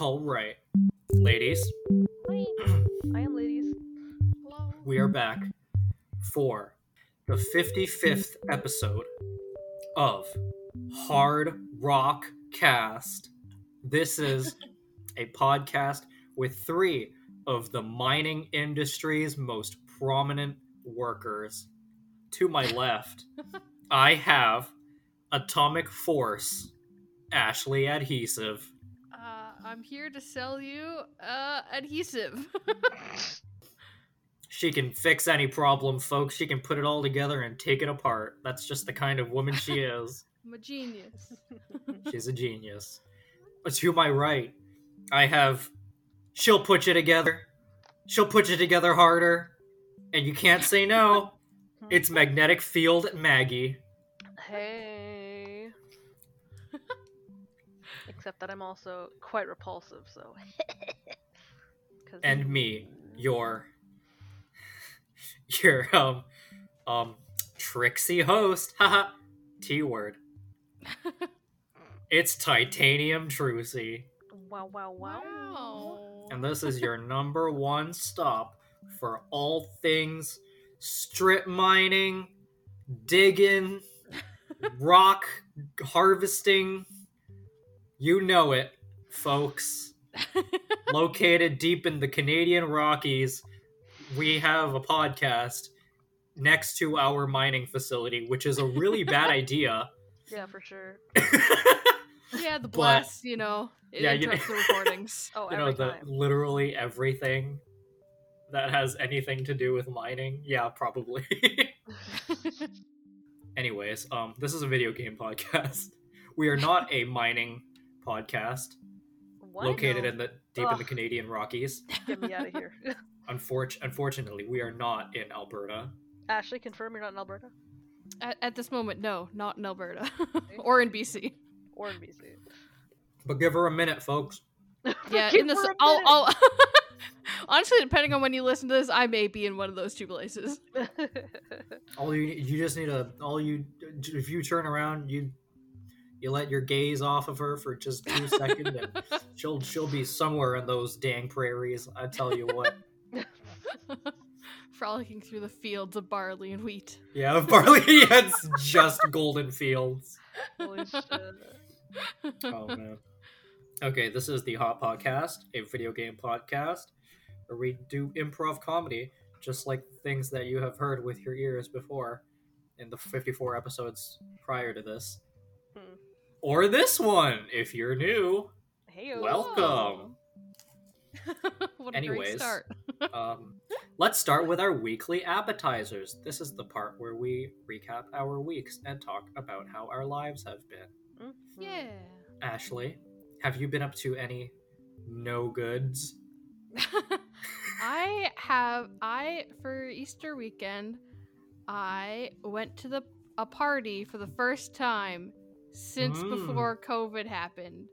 All right, ladies, Hi. I am ladies. Hello. we are back for the 55th episode of Hard Rock Cast. This is a podcast with three of the mining industry's most prominent workers. To my left, I have Atomic Force, Ashley Adhesive. Uh, I'm here to sell you uh, adhesive. She can fix any problem, folks. She can put it all together and take it apart. That's just the kind of woman she is. I'm a genius. She's a genius. But to my right, I have. She'll put you together. She'll put you together harder. And you can't say no. It's Magnetic Field Maggie. Hey. Except that I'm also quite repulsive, so. And me, your. Your, um. Um. Trixie host. Haha. T word. It's Titanium Trucy. Wow, wow, wow. Wow. And this is your number one stop for all things strip mining, digging, rock harvesting. You know it, folks. Located deep in the Canadian Rockies, we have a podcast next to our mining facility, which is a really bad idea. Yeah, for sure. yeah, the But- blast, you know, it Yeah, you- interrupts the recordings. Oh, you know the time. literally everything that has anything to do with mining yeah probably anyways um this is a video game podcast we are not a mining podcast What? located No. in the deep in the canadian rockies Get me out of here. Unfortu- unfortunately we are not in alberta Ashley, confirm you're not in Alberta at, at this moment, no, not in Alberta or in BC. Or in BC. but give her a minute folks Yeah, Give in this, her a I'll. I'll honestly, depending on when you listen to this, I may be in one of those two places. all you you just need a all you if you turn around you you let your gaze off of her for just two seconds and she'll she'll be somewhere in those dang prairies i tell you what Frolicking through the fields of barley and wheat. yeah barley it's just golden fields Holy shit. oh man okay this is the Hot Pot Cast a video game podcast where we do improv comedy just like things that you have heard with your ears before in the 54 episodes prior to this Hmm. or this one if you're new Hey, Welcome. what a Anyways. great start. um, let's start with our weekly appetizers. This is the part where we recap our weeks and talk about how our lives have been. Mm-hmm. Yeah. Ashley, have you been up to any no goods? I have I for Easter weekend I went to the a party for the first time since Mm. before COVID happened.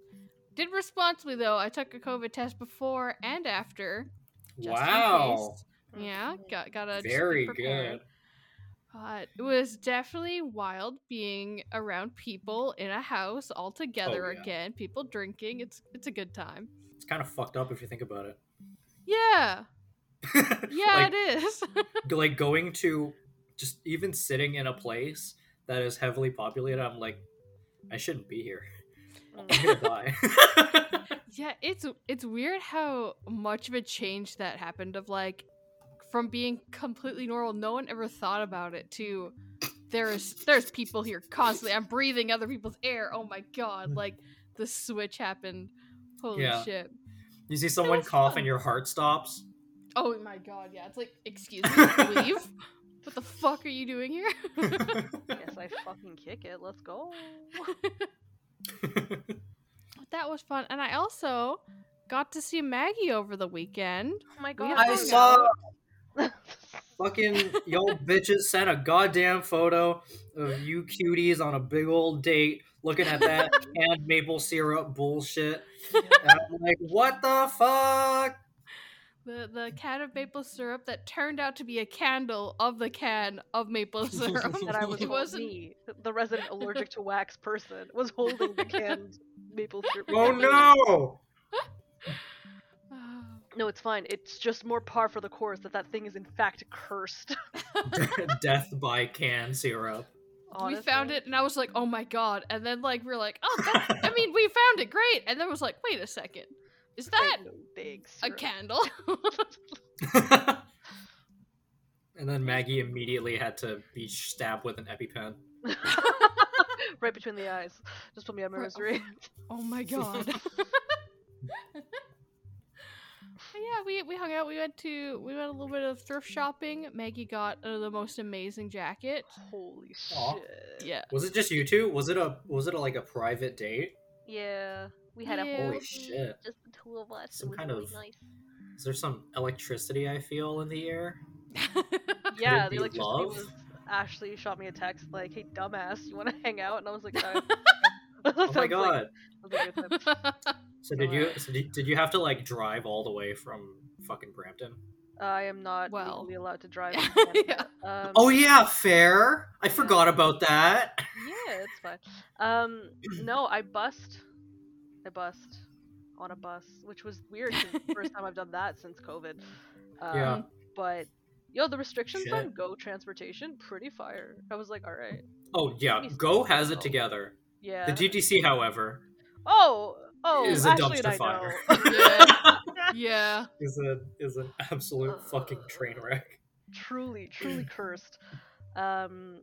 Did responsibly though. I took a COVID test before and after. just in wow, case. Yeah, got got a very good. But it was definitely wild being around people in a house all oh, together Oh, yeah. again. People drinking. It's it's a good time. It's kind of fucked up if you think about it. Yeah, yeah, like, it is. like going to just even sitting in a place that is heavily populated. I'm like, I shouldn't be here. I'm gonna die. Yeah, it's it's weird how much of a change that happened of like from being completely normal, no one ever thought about it to there's there's people here constantly. I'm breathing other people's air. Oh my god, hmm. like the switch happened. Holy Yeah. shit. you see someone cough fun. and your heart stops. Oh my god, yeah. It's like, excuse me, leave? What the fuck are you doing here? Guess I fucking kick it. Let's go. that was fun. And I also got to see Maggie over the weekend. Oh my god. hung I out. saw fucking y'all bitches sent a goddamn photo of you cuties on a big old date looking at that canned maple syrup bullshit. And I'm like, what the fuck? the the can of maple syrup that turned out to be a candle of the can of maple syrup. that I was It it wasn't- me, the resident allergic to wax person, was holding the canned maple syrup. Oh no! No, it's fine. It's just more par for the course that that thing is in fact cursed. Death by can syrup. we found it and I was like, oh my god. And then like we are like, oh that, I mean we found it great. And then was like, wait a second. Is that Like, a candle? and then Maggie immediately had to be stabbed with an EpiPen. right between the eyes. Just put me on my Right- misery. oh my god. But yeah, we we hung out. We went to we went a little bit of thrift shopping. Maggie got uh, the most amazing jacket. Holy Aw. shit. Yeah. Was it just you two? Was it a was it a, like a private date? Yeah. We had a Yeah. whole Holy shit. just the two of us. Some it was kind really of- nice. Is there some electricity I feel in the air? Yeah, it the be electricity love? was Ashley shot me a text like, "Hey, dumbass, you want to hang out?" And I was like, "No." Oh my god! So did you so did, did you have to like drive all the way from fucking Brampton? I am not Well. legally allowed to drive. Yeah. Um, Oh yeah, fair. I forgot about that. yeah, it's fine. Um, no, I bussed. I bussed on a bus, which was weird. first time I've done that since COVID. Um, Yeah. But yo, the restrictions on Go transportation pretty fire. I was like, all right, Oh yeah, Go has it together. Yeah. The TTC, however, oh, oh, is a Ashley dumpster fire. know. yeah. is a is an absolute fucking train wreck. truly, truly cursed. Um,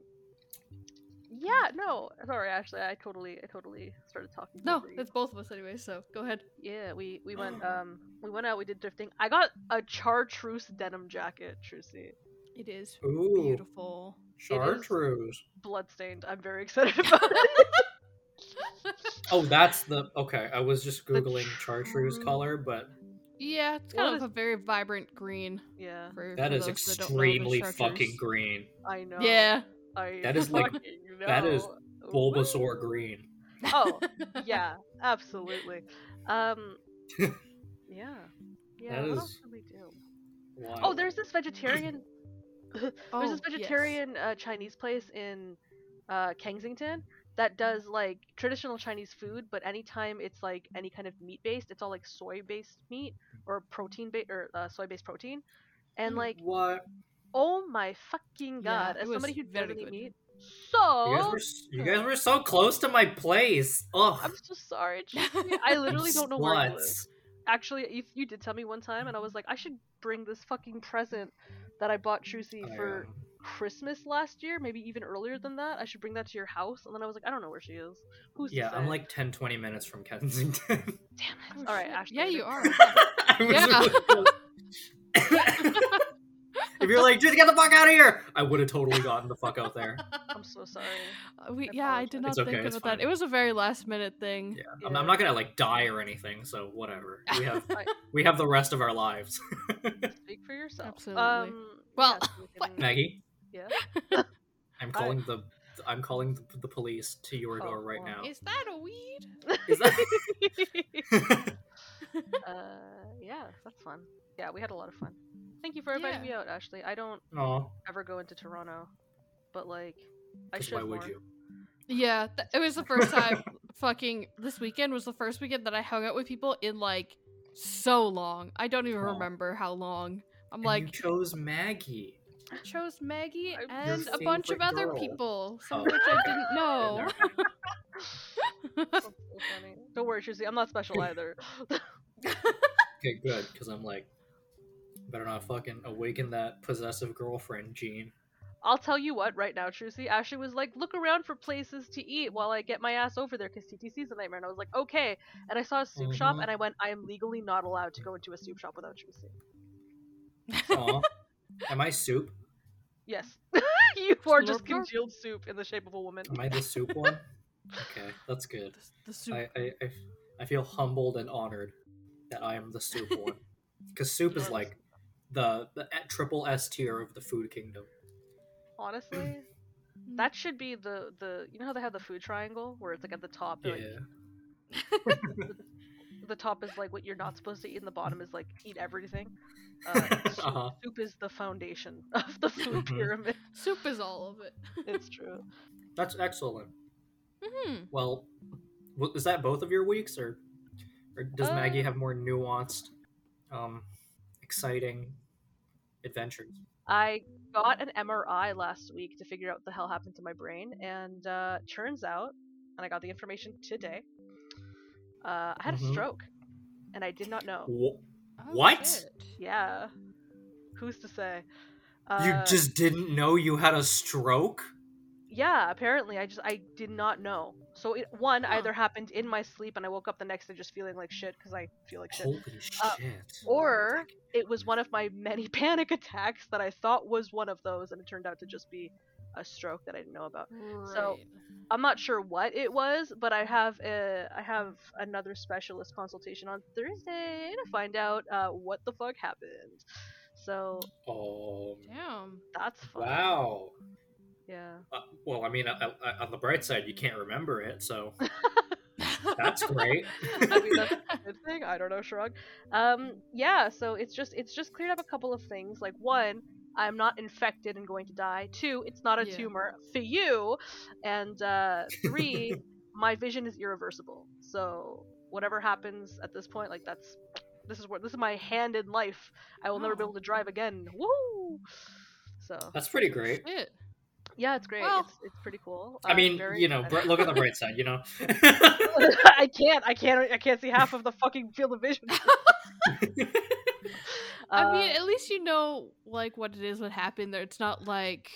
yeah, no, sorry, Ashley, I totally, I totally started talking. No, over it's both of us anyway. So go ahead. Yeah, we we went um we went out, we did drifting. I got a chartreuse denim jacket, Trucy. It is Ooh, beautiful. chartreuse. Bloodstained. I'm very excited about it. Oh, that's the okay. I was just The googling chartreuse true- color, but Yeah, it's What kind is- of a very vibrant green. yeah, For, that for is those that don't know the extremely fucking green. I know. Yeah. I That is like- fucking that is know. Bulbasaur Woo. green. Oh, yeah, absolutely. Um, yeah, yeah. That what is- else did we do? Wow. Oh, there's this vegetarian. there's Oh, this yes. vegetarian uh, Chinese place in uh, Kensington that does like traditional Chinese food, but anytime it's like any kind of meat based, it's all like soy based meat or protein based or uh, soy based protein. And Mm. like, what? oh my fucking god! it As somebody who very doesn't eat meat, so You guys were you guys were so close to my place. Ugh. I'm so sorry. I literally don't know where you live. Actually, you, you did tell me one time, and I was like, I should bring this fucking present that I bought Trucy I, for Christmas last year, maybe even earlier than that. I should bring that to your house. And then I was like, I don't know where she is. Who's yeah, I'm like 10, 20 minutes from Kensington. damn Oh, it. All right, shit. Ashley. Yeah, you are. I was Yeah. really close. if you're like, just get the fuck out of here, I would have totally gotten the fuck out there. I'm so sorry. Uh, we, I yeah, I did not apologize. It's think okay, it's about that. It was a very last minute thing. Yeah, I'm, I'm not gonna like die or anything, so whatever. We have we have the rest of our lives. Speak for yourself. Absolutely. Um, Well, yeah, so we can- Maggie, Yeah. I'm Hi. calling the I'm calling the, the police to your Oh, door right well. now. Is that a weed? Is that? uh, yeah, that's fun. Yeah, we had a lot of fun. Thank you for inviting Yeah. me out, Ashley. I don't Aw, ever go into Toronto, but like, I should. why would more. you? Yeah, th- it was the first time. fucking this weekend was the first weekend that I hung out with people in like so long. I don't even Aw. remember how long. I'm And like, you chose Maggie. I chose Maggie I- and a bunch of favorite other people, some Oh. of which I didn't know. Never mind. That's so. Don't worry, Trucy. I'm not special either. Okay, good, because I'm like, better not fucking awaken that possessive girlfriend gene. I'll tell you what, right now, Trucy. Ashley was like, look around for places to eat while I get my ass over there because TTC's a nightmare. And I was like, okay. And I saw a soup shop Mhm. and I went, I am legally not allowed to go into a soup shop without Trucy. Aw. Am I soup? Yes. you are just Slurp, slurp. congealed soup in the shape of a woman. Am I the soup one? Okay, that's good. The, the soup. I, I, I, I feel humbled and honored that I am the soup one. Because soup is like the, the triple S tier of the food kingdom. Honestly, mm. that should be the, the. You know how they have the food triangle? Where it's like at the top. Yeah. like, the top is like what you're not supposed to eat, and the bottom is like eat everything. Uh, soup, Uh-huh. soup is the foundation of the food Mhm. pyramid. Soup is all of it. It's true. That's excellent. hmm Well, w- is that both of your weeks, or or does Maggie Uh, have more nuanced, um, exciting adventures? I got an MRI last week to figure out what the hell happened to my brain, and uh, turns out, and I got the information today. Uh, I had Mhm. a stroke, and I did not know. Wh- Oh, What? shit. Yeah, who's to say? you Uh, just didn't know you had a stroke? yeah. Apparently, I just I did not know. So it, one Huh. either happened in my sleep, and I woke up the next day just feeling like shit because I feel like shit, Holy Uh, shit! or it was one of my many panic attacks that I thought was one of those, and it turned out to just be a stroke that I didn't know about. So- I'm not sure what it was, but I have a, I have another specialist consultation on Thursday to find out uh, what the fuck happened. So Oh, Damn. that's fun. wow. Yeah. Uh, well, I mean, uh, on the bright side, you can't remember it, so that's great. I mean that's a good thing. I don't know, shrug. Um, yeah. So it's just it's just cleared up a couple of things. Like one, I'm not infected and going to die. Two, it's not a Yeah. tumor for you. And uh, three, my vision is irreversible. So whatever happens at this point, like that's this is what this is my hand in life. I will never be able to drive again. Woo! So That's pretty great. Shit. yeah, it's great. Well, it's it's pretty cool. I I'm mean, very you know, br- excited. look at the bright side, you know. I can't. I can't. I can't see half of the fucking field of vision. I mean, Uh, at least you know like what it is what happened. There, it's not like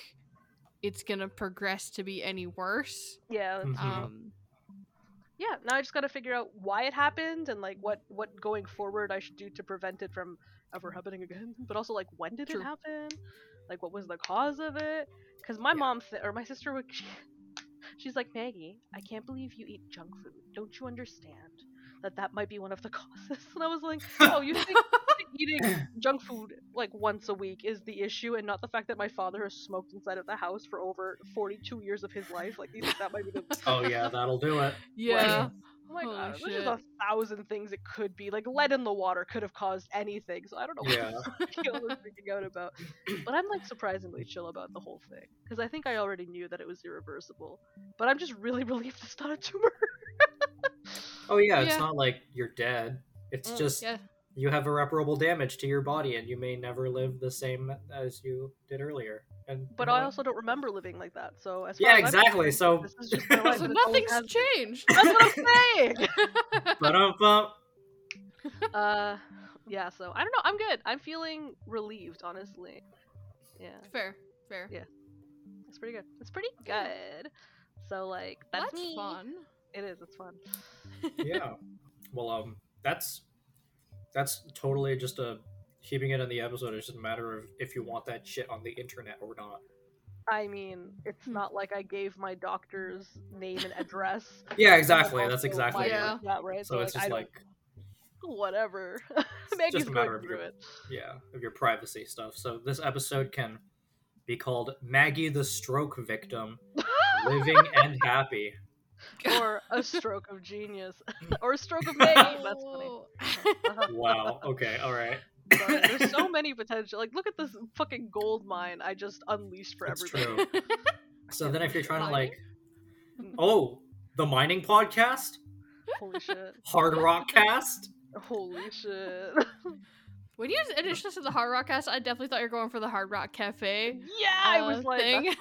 it's gonna progress to be any worse. yeah, that's Mhm. Um, yeah now i just gotta figure out why it happened and like what what going forward i should do to prevent it from ever happening again but also like when did True. it happen like what was the cause of it because my Yeah. mom th- or my sister would she's like maggie i can't believe you eat junk food don't you understand that that might be one of the causes and i was like oh you think eating junk food like once a week is the issue and not the fact that my father has smoked inside of the house for over 42 years of his life like you think that might be the oh yeah, that'll do it. yeah. Oh my Holy god, there's shit. just a thousand things it could be. Like lead in the water could have caused anything, so I don't know Yeah. what Gil was freaking out about. But I'm like surprisingly chill about the whole thing. Because I think I already knew that it was irreversible. But I'm just really relieved it's not a tumor. Oh yeah, it's not like you're dead. It's Mm, just Yeah. You have irreparable damage to your body, and you may never live the same as you did earlier. And But you know I also don't remember living like that, so as Yeah, far as I'm exactly, concerned, so- this is just So and it always nothing's has changed. That's what I'm saying. Ba-dum-bum. uh, yeah. So I don't know. I'm good. I'm feeling relieved, honestly. Yeah. fair. Fair. Yeah. It's pretty good. It's pretty good. So like that's, That's me. fun. It is. It's fun. yeah. Well, um, that's that's totally just a keeping it in the episode. It's just a matter of if you want that shit on the internet or not. I mean, it's not like I gave my doctor's name and address. Yeah, exactly. That's exactly. Yeah. Yeah, right. So it's I just like whatever. just Maggie's a matter of your- it. yeah of your privacy stuff. So this episode can be called Maggie the Stroke Victim, Living and Happy. or a stroke of genius, or a stroke of Maggie. That's funny. Uh-huh. Wow. Okay. All right. But there's so many potential. Like, look at this fucking gold mine I just unleashed for That's everybody. true. So then, if you're trying to like, oh, the mining podcast, Holy shit! Hard Rock Cast. Holy shit! When you introduced us to the Hard Rock cast, I definitely thought you were going for the Hard Rock Cafe. yeah, I was Uh, like, thing.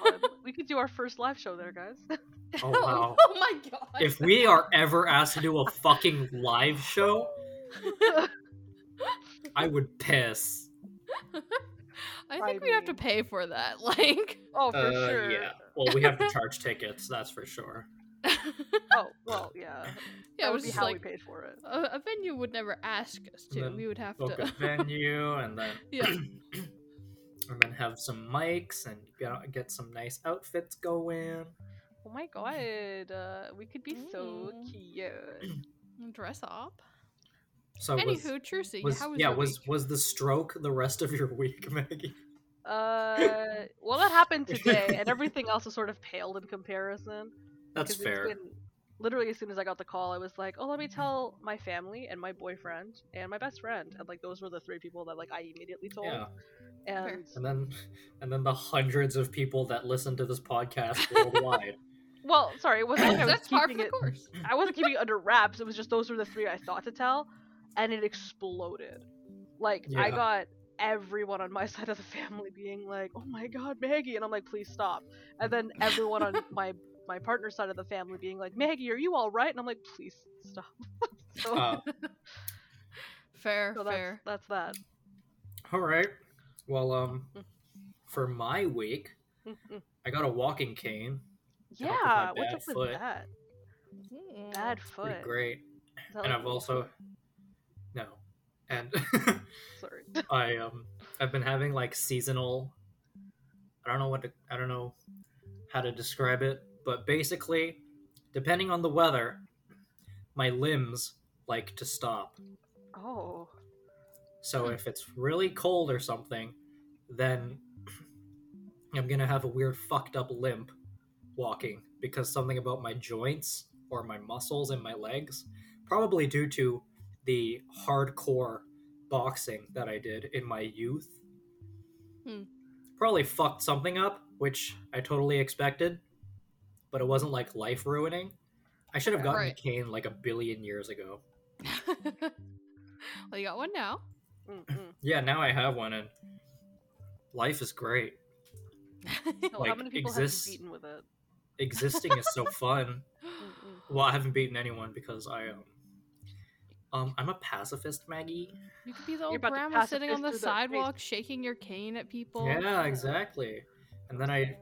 we could do our first live show there, guys. Oh wow. oh my god. if we are ever asked to do a fucking live show, I would piss. I I think we have to pay for that. Like, oh, for Uh, sure. Yeah. Well, we have to charge tickets. That's for sure. Oh, well, yeah. yeah, that it would was be how like we paid for it. a, a venue would never ask us to. then we would have Book a to. venue and then Yeah. and then have some mics and get, get some nice outfits going. Oh my god, uh, we could be so Mm. cute. Dress up. So was, Anywho, Trucy, was how was yeah your was week? was the stroke the rest of your week, Maggie? Uh, well, that happened today, and everything else is sort of paled in comparison. That's 'cause fair. Been, literally as soon as I got the call, I was like, "Oh, let me tell my family and my boyfriend and my best friend." And like those were the three people that like I immediately told. Yeah. And And then and then the hundreds of people that listen to this podcast worldwide. well, sorry, it wasn't like I was That's keeping it. course. I wasn't keeping it under wraps. It was just those were the three I thought to tell, and it exploded. Like I got everyone on my side of the family being like, "Oh my god, Maggie," and I'm like, "Please stop." And then everyone on my my partner's side of the family being like, "Maggie, are you all right?" And I'm like, "Please stop." so, Uh, Fair, so that's fair. that's that. all right. Well, um, for my week, I got a walking cane. Yeah, with my what's bad up with foot. that? Mm. Bad Pretty foot. great. Is And like- I've also no, and sorry. I um I've been having like seasonal. I don't know what to, I don't know how to describe it, but basically, depending on the weather, my limbs like to stop. oh, So Hmm. if it's really cold or something, then I'm gonna have a weird fucked up limp walking because something about my joints or my muscles in my legs, probably due to the hardcore boxing that I did in my youth, Hmm. probably fucked something up, which I totally expected, but it wasn't like life ruining. I should have gotten Right. a cane like a billion years ago. well, you got one now. Mm-mm. Yeah, now I have one, and life is great. So how Like, many people exists- have you beaten with it? Existing is so fun. Mm-mm. Well, I haven't beaten anyone because I um, um, I'm a pacifist, Maggie. You could be the old about to grandma sitting on the through the sidewalk, shaking your cane at people. Yeah, exactly. And then I,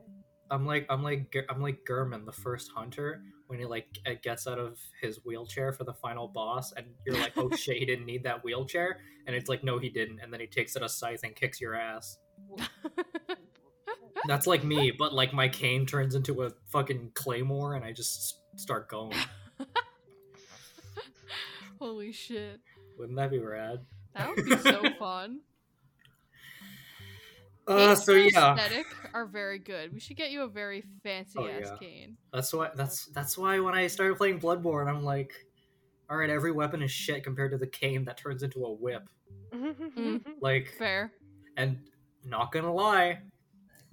I'm like, I'm like, I'm like Gehrman, the first hunter, when he like gets out of his wheelchair for the final boss, and you're like, oh shit, he didn't need that wheelchair, and it's like, no, he didn't, and then he takes it a scythe and kicks your ass. That's like me, but like my cane turns into a fucking claymore, and I just start going. Holy shit. Wouldn't that be rad? That would be so fun. Uh, so yeah, aesthetic are very good. We should get you a very fancy Oh, ass yeah. cane. that's why. That's that's why when I started playing Bloodborne, I'm like, all right, every weapon is shit compared to the cane that turns into a whip. Like, Fair. and not gonna lie,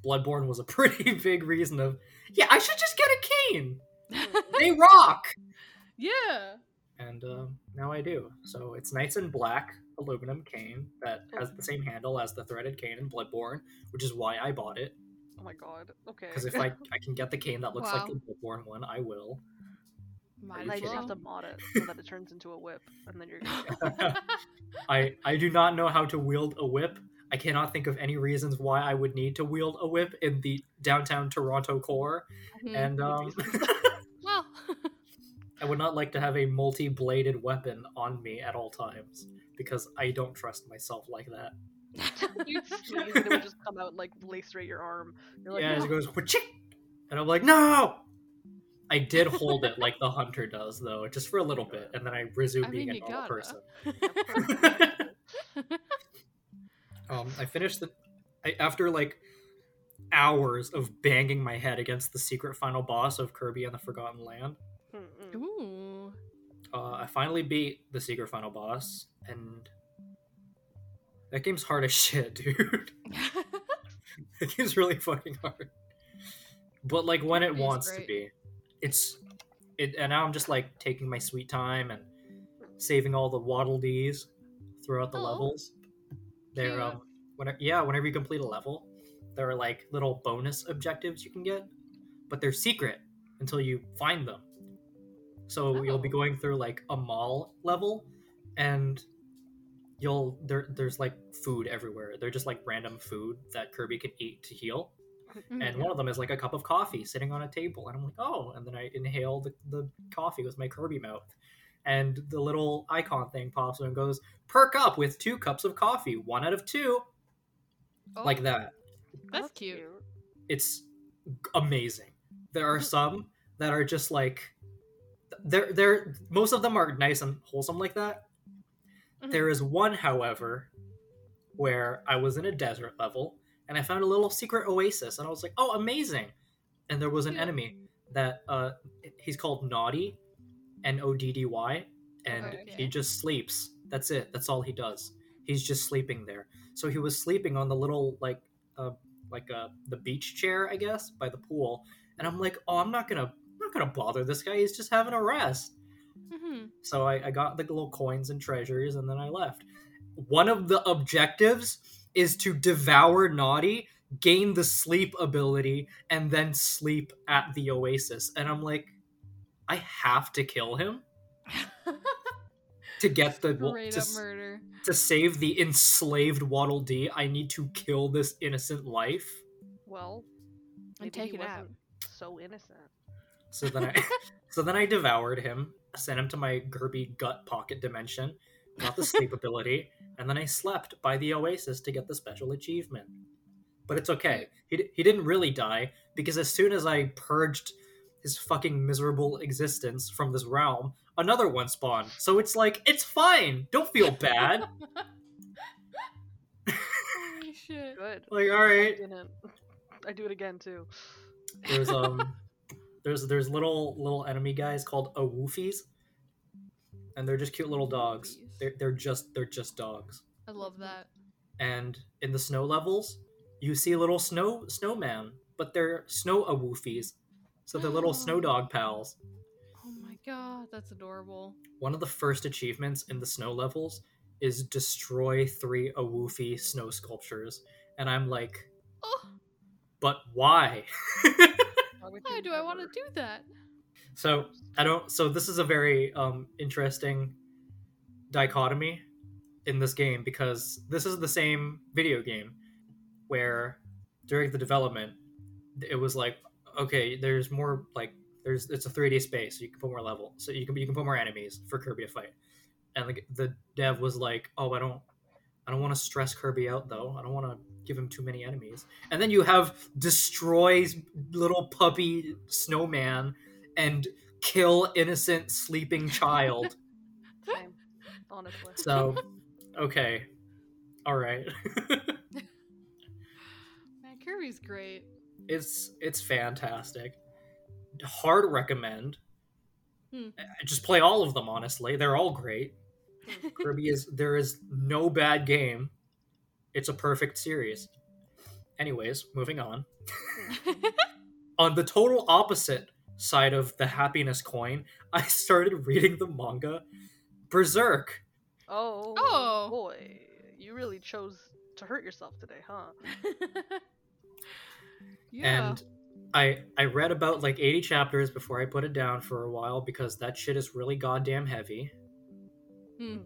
Bloodborne was a pretty big reason of, yeah, I should just get a cane. They rock. yeah. And um, now I do. So it's nice and black aluminum cane that has the same handle as the threaded cane in Bloodborne, which is why I bought it. Oh my god. Okay. Because if I I can get the cane that looks like Wow. the Bloodborne one, I will. Might I just have to mod it so that it turns into a whip, and then you're gonna I I do not know how to wield a whip. I cannot think of any reasons why I would need to wield a whip in the downtown Toronto core, Mhm. and um, well, I would not like to have a multi-bladed weapon on me at all times because I don't trust myself like that. you'd sneeze and it would just come out and, like lacerate your arm. You're like, yeah, "No." it goes "Wachik!" and I'm like, no. I did hold it like the hunter does, though, just for a little bit, and then I resumed I being mean, a normal person. um, I finished the I, after like hours of banging my head against the secret final boss of Kirby and the Forgotten Land. Mm-mm. Ooh. Uh, I finally beat the secret final boss, and that game's hard as shit, dude. that game's really fucking hard. But like when it wants to be, it's it. And now I'm just like taking my sweet time and saving all the waddle dees throughout the Oh, levels. They're um, whenever yeah, whenever you complete a level, there are like little bonus objectives you can get, but they're secret until you find them. So you'll be Oh. going through like a mall level, and you'll there there's like food everywhere. They're just like random food that Kirby can eat to heal. Mm-hmm. And one of them is like a cup of coffee sitting on a table, and I'm like, oh, and then I inhale the, the coffee with my Kirby mouth. And the little icon thing pops up and goes, perk up with two cups of coffee, one out of two, Oh, like that. That's cute. it's amazing. There are some that are just like they're they're most of them are nice and wholesome like that. Mhm. There is one, however, where I was in a desert level and I found a little secret oasis and I was like, "Oh, amazing!" And there was an Cute. enemy that uh he's called Noddy N O D D Y, and Okay. he just sleeps. That's it. That's all he does. He's just sleeping there. So he was sleeping on the little like uh like uh the beach chair, I guess, by the pool. And I'm like, oh, I'm not gonna I'm not gonna bother this guy. He's just having a rest. Mhm. So I, I got the little coins and treasures, and then I left. One of the objectives is to devour Noddy, gain the sleep ability, and then sleep at the Oasis. And I'm like, I have to kill him to get the Straight to, murder. to save the enslaved Waddle Dee. I need to kill this innocent life. Well, And maybe take it out. so innocent. So then I so then I devoured him, sent him to my Kirby gut pocket dimension, got the sleep ability, and then I slept by the oasis to get the special achievement. But it's okay. He, d- he didn't really die because as soon as I purged his fucking miserable existence from this realm, another one spawned. So it's like it's fine. Don't feel bad. Holy shit. Good. like all I didn't. I do it again too. There's um there's there's little little enemy guys called awoofies. And they're just cute little dogs. They're they're just they're just dogs. I love that. And in the snow levels, you see little snow snowman, but they're snow awoofies. So they're little snow dog pals. Oh my god, that's adorable. One of the first achievements in the snow levels is destroy three awoofy snow sculptures. And I'm like, Oh, but why? Why would why you do I want to do that? So I don't. So this is a very um, interesting dichotomy in this game because this is the same video game where during the development it was like, okay, there's more like there's it's a 3D space, so you can put more level, so you can you can put more enemies for Kirby to fight, and the, the dev was like, oh, I don't. I don't want to stress Kirby out though. I don't want to give him too many enemies. And then you have destroys little puppy snowman and kill innocent sleeping child. Same, honestly. so, okay. All right. Man, Kirby's great. it's it's fantastic. Hard recommend. Hmm. Just play all of them honestly. They're all great. Kirby is there is no bad game. It's a perfect series. Anyways, moving on. on the total opposite side of the happiness coin, I started reading the manga Berserk. Oh, Oh. boy, you really chose to hurt yourself today, huh? yeah. And I I read about like 80 chapters before I put it down for a while because that shit is really goddamn heavy. Hmm.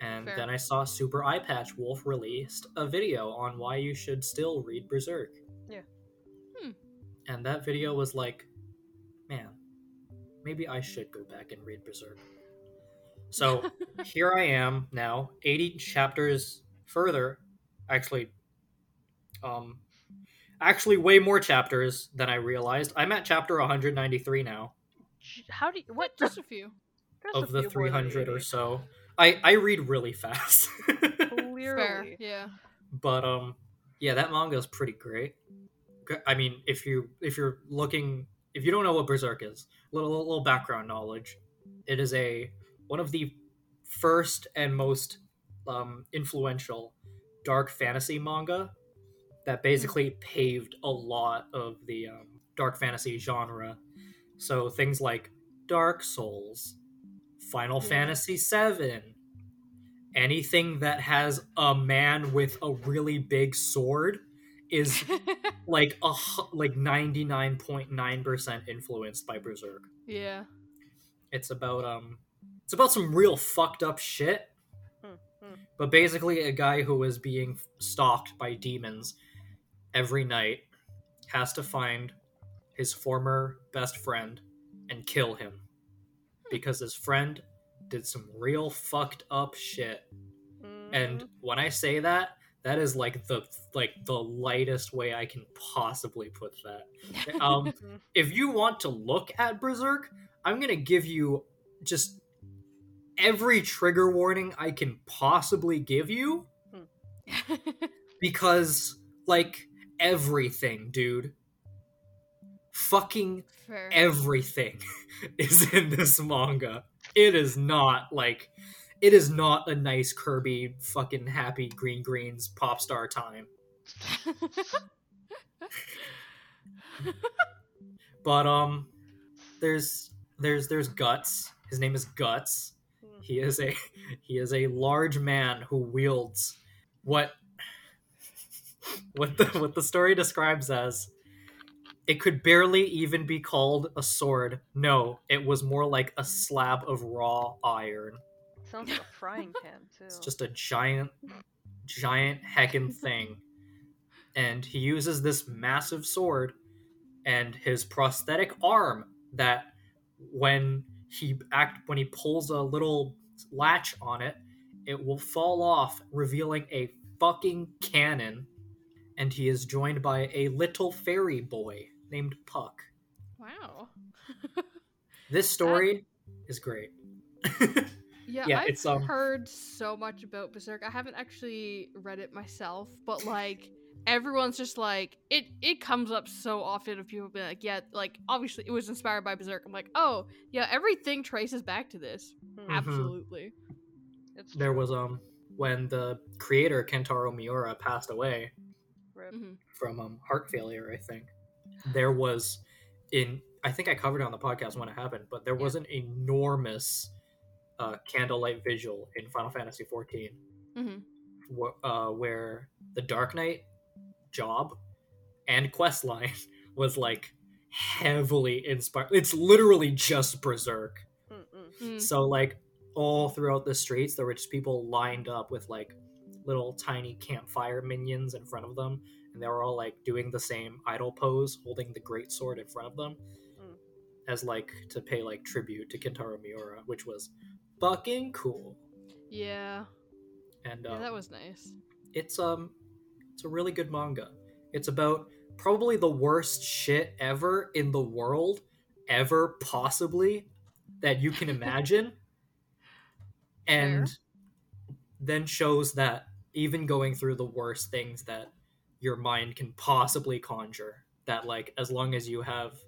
And Fair. then I saw Super Eye Patch Wolf released a video on why you should still read Berserk. Yeah. Hmm. And that video was like, man, maybe I should go back and read Berserk. So here I am now, 80 chapters further. Actually, um, actually way more chapters than I realized. I'm at chapter 193 now How do you what? Just a few. There's of a the few more 300 or so. I I read really fast. Clearly, Fair. Yeah. but um yeah that manga is pretty great I mean if you if you're looking if you don't know what berserk is little little background knowledge it is a one of the first and most um influential dark fantasy manga that basically paved a lot of the um, dark fantasy genre so things like dark souls final Yeah. fantasy 7 anything that has a man with a really big sword is like a like 99.9% influenced by berserk yeah. it's about um it's about some real fucked up shit Hmm, hmm. but basically a guy who is being stalked by demons every night has to find his former best friend and kill him because his friend did some real fucked up shit. And Mhm. when i say that that is like the like the lightest way i can possibly put that. Um if you want to look at berserk i'm gonna give you just every trigger warning i can possibly give you because like everything dude fucking Fair. everything is in this manga it is not like it is not a nice Kirby fucking happy green greens pop star time. But um there's there's there's Guts. His name is Guts. Hmm. He is a he is a large man who wields what what the what the story describes as it could barely even be called a sword. No, it was more like a slab of raw iron. Sounds like a frying pan too. It's just a giant, giant heckin' thing. And he uses this massive sword and his prosthetic arm that when he act when he pulls a little latch on it, it will fall off, revealing a fucking cannon. And he is joined by a little fairy boy named Puck. wow. This story is great. Yeah, Yeah, I've it's, um, heard so much about Berserk. I haven't actually read it myself, but like everyone's just like it. It comes up so often of people being like, "Yeah, like obviously it was inspired by Berserk." I'm like, "Oh, yeah, everything traces back to this." Hmm. Absolutely. It's there true. was um when the creator Kentaro Miura passed away, Rip. hmm from um, heart failure, I think. There was in I think I covered it on the podcast when it happened, but there Yeah. was an enormous uh, candlelight visual in Final Fantasy XIV hmm wh- uh, where the Dark Knight job and questline was like heavily inspired. It's literally just Berserk. Mm-mm. Mm. So like all throughout the streets, there were just people lined up with like little tiny campfire minions in front of them, and they were all like doing the same idol pose, holding the great sword in front of them, Mm. as like to pay like tribute to Kentaro Miura, which was fucking cool. Yeah, And yeah, um, that was nice. it's um, it's a really good manga. It's about probably the worst shit ever in the world, ever possibly that you can imagine, and Fair. then shows that even going through the worst things that your mind can possibly conjure, that like as long as you have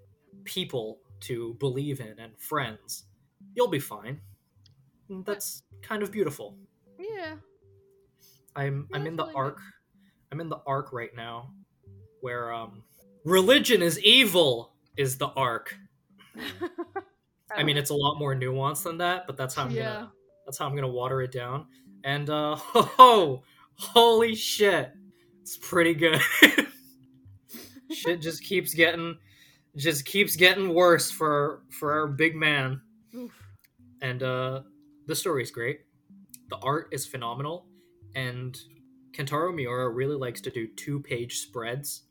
people to believe in and friends, you'll be fine. And that's kind of beautiful. Yeah. I'm Yeah, I'm in the like arc. I'm in the arc right now, where um, religion is evil is the arc. I mean, it's a lot more nuanced than that, but that's how I'm Yeah. gonna that's how I'm gonna water it down. And uh, ho, holy shit, it's pretty good. shit just keeps getting just keeps getting worse for for our big man Oof. and uh the story's great the art is phenomenal and kentaro miura really likes to do two page spreads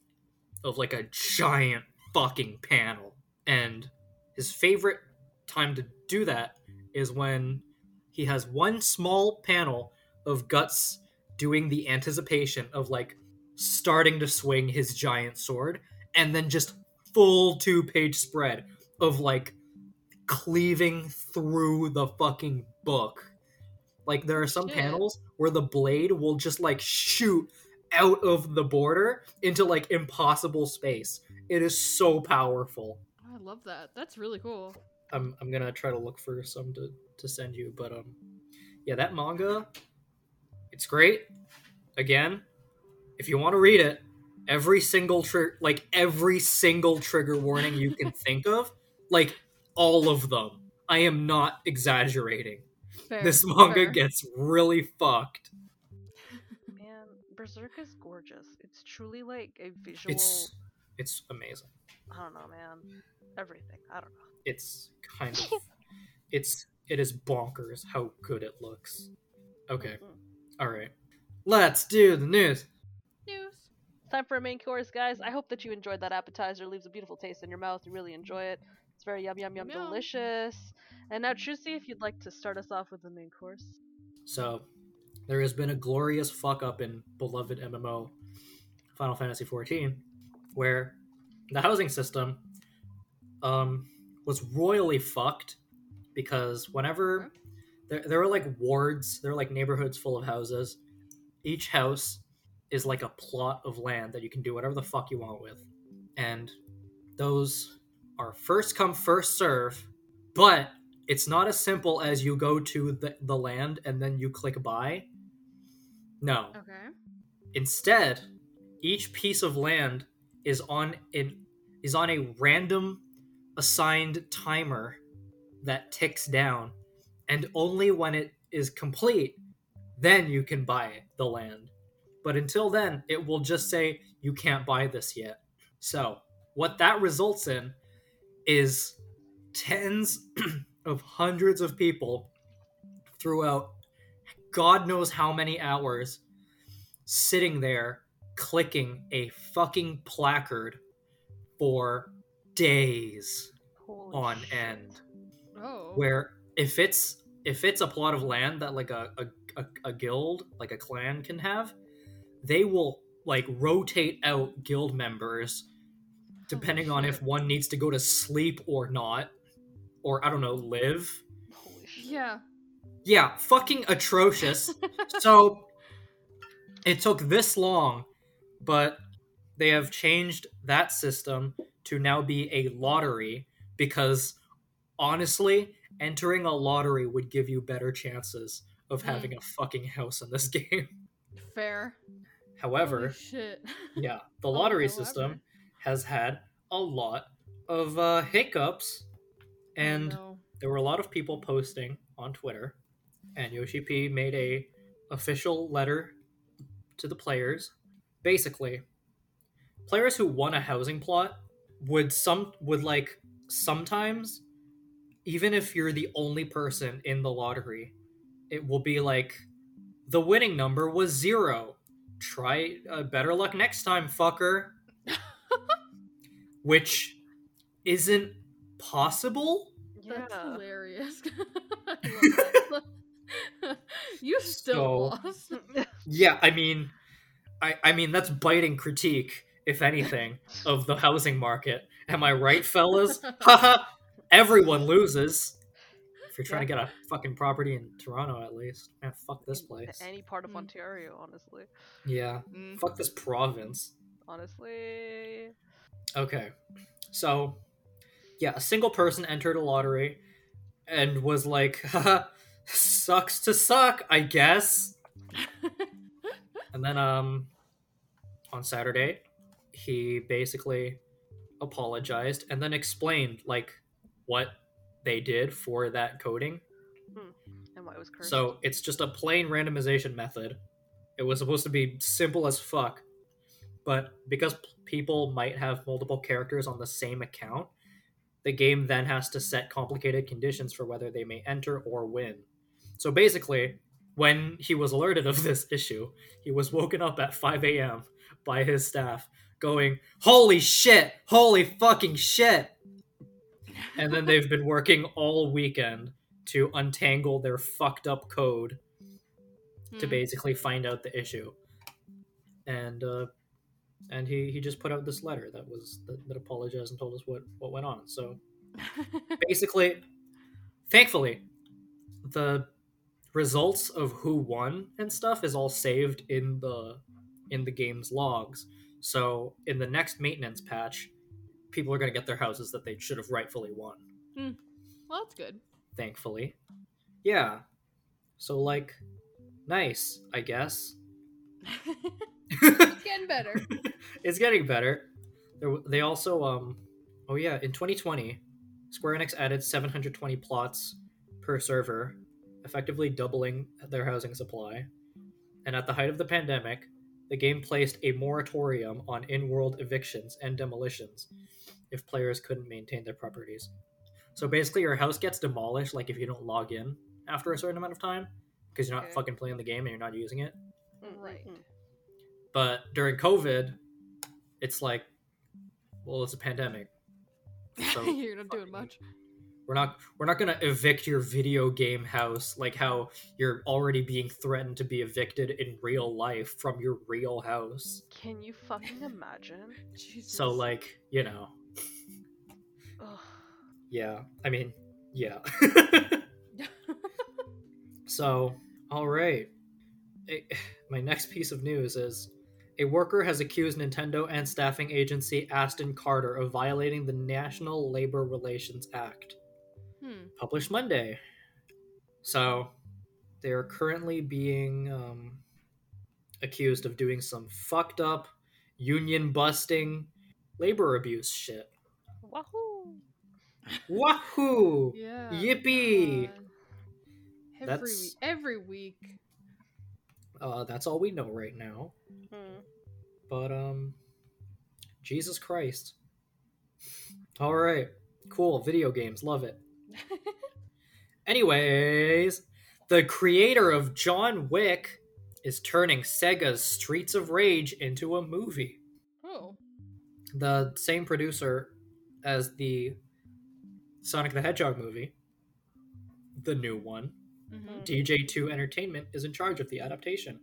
of like a giant fucking panel and his favorite time to do that is when he has one small panel of guts doing the anticipation of like starting to swing his giant sword and then just full two page spread of like cleaving through the fucking book. Like there are some panels where the blade will just like shoot out of the border into like impossible space. It is so powerful. I love that. That's really cool. I'm I'm gonna try to look for some to, to send you, but um yeah, that manga it's great. Again, if you want to read it, every single trigger like every single trigger warning you can think of, like all of them. I am not exaggerating. Fair. This manga fair. gets really fucked. Man, Berserk is gorgeous. It's truly like a visual. It's it's amazing. I don't know, man. Everything. I don't know. It's kind of it's it is bonkers how good it looks. Okay. Mm. All right. Let's do the news. news. Time for a main course, guys. I hope that you enjoyed that appetizer. It leaves a beautiful taste in your mouth. You really enjoy it. It's very yum yum yum Yum. delicious. And now, Trucy, if you'd like to start us off with the main course. So, there has been a glorious fuck up in beloved MMO Final Fantasy XIV, where the housing system um, was royally fucked because whenever there, there were like wards, there were like neighborhoods full of houses. Each house is like a plot of land that you can do whatever the fuck you want with, and those are first come first serve. But it's not as simple as you go to the, the land and then you click buy. No. Okay. Instead, each piece of land is on an is on a random assigned timer that ticks down, and only when it is complete, then you can buy the land. But until then, it will just say you can't buy this yet. So, what that results in is tens of hundreds of people throughout God knows how many hours sitting there clicking a fucking placard for days Holy on shit. end Oh. where if it's if it's a plot of land that like a, a, a, a guild like a clan can have they will like rotate out guild members depending on if one needs to go to sleep or not or i don't know live Holy shit. Yeah. yeah fucking atrocious so it took this long but they have changed that system to now be a lottery because honestly entering a lottery would give you better chances of Mm. having a fucking house in this game Fair. However yeah the Oh, lottery however. system has had a lot of uh, hiccups and Oh, no. there were a lot of people posting on Twitter, and Yoshi P made a official letter to the players. Basically, players who won a housing plot would some would like sometimes, even if you're the only person in the lottery, it will be like the winning number was zero. Try uh, better luck next time, fucker. Which isn't possible. That's hilarious. That. you still So- lost. Yeah, I mean, I I mean that's biting critique, if anything, of the housing market. Am I right, fellas? Haha. Everyone loses. If you're trying to get a fucking property in Toronto, at least, man, fuck this place. Any part of Mm. Ontario, honestly. Yeah, Mm. fuck this province. Honestly. Okay, so yeah, a single person entered a lottery and was like, Haha, sucks to suck, I guess. And then um on Saturday, he basically apologized and then explained like what they did for that coding. Hmm. And why it was cursed. So it's just a plain randomization method. It was supposed to be simple as fuck. But because p- people might have multiple characters on the same account, the game then has to set complicated conditions for whether they may enter or win. So basically, when he was alerted of this issue, he was woken up at 5 a.m. by his staff going, Holy shit! Holy fucking shit! And then they've been working all weekend to untangle their fucked up code to Mm. basically find out the issue. And uh, and he, he just put out this letter that was that, that apologized and told us what what went on. So basically, thankfully, the results of who won and stuff is all saved in the in the game's logs. So in the next maintenance patch, people are going to get their houses that they should have rightfully won. well, that's good. Thankfully, yeah. So like, nice, I guess. it's getting better. it's getting better. They also, um, oh yeah, in 2020, Square Enix added 720 plots per server, effectively doubling their housing supply. And at the height of the pandemic, the game placed a moratorium on in-world evictions and demolitions if players couldn't maintain their properties. So basically, your house gets demolished, like if you don't log in after a certain amount of time, because you're not Okay. fucking playing the game and you're not using it. Mm, mm, Right. But during COVID, it's like, well, it's a pandemic. So You're not doing fucking- much. We're not we're not gonna evict your video game house like how you're already being threatened to be evicted in real life from your real house. Can you fucking imagine? Jesus. So like, you know, yeah. I mean, yeah. so, all right. Eh, my next piece of news is a worker has accused Nintendo and staffing agency Aston Carter of violating the National Labor Relations Act. Hmm. Published Monday. So they're currently being um, accused of doing some fucked up union busting labor abuse shit. Wahoo! Wahoo! Yeah. Yippee! God. Every That's- week. Every week. Uh, that's all we know right now. Hmm. But um, Jesus Christ. All right, cool. Video games, love it. Anyways, the creator of John Wick is turning Sega's Streets of Rage into a movie. oh. The same producer as the Sonic the Hedgehog movie, the new one. hmm DJ2 Entertainment is in charge of the adaptation.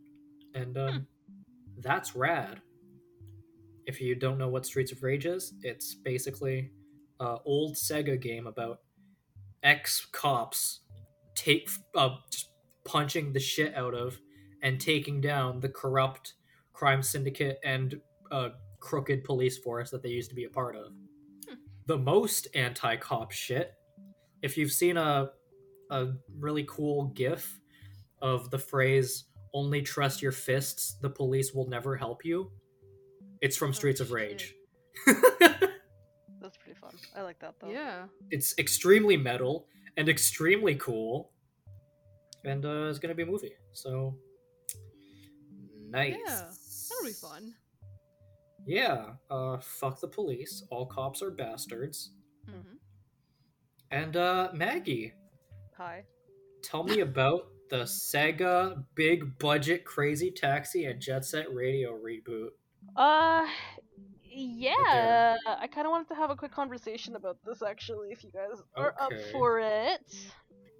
And um, that's rad. If you don't know what Streets of Rage is, it's basically an old Sega game about ex cops take uh, just punching the shit out of and taking down the corrupt crime syndicate and uh, crooked police force that they used to be a part of. Hmm. The most anti-cop shit. If you've seen a a really cool gif of the phrase only trust your fists the police will never help you it's from Oh, streets of rage That's pretty fun. I like that though. Yeah. it's extremely metal and extremely cool and uh, it's gonna be a movie so nice Yeah, That'll be fun. yeah uh fuck the police all cops are bastards Mm-hmm. and uh maggie Hi. tell me about the sega big budget crazy taxi and jet set radio reboot Uh, yeah. I kind of wanted to have a quick conversation about this actually, if you guys are up for it.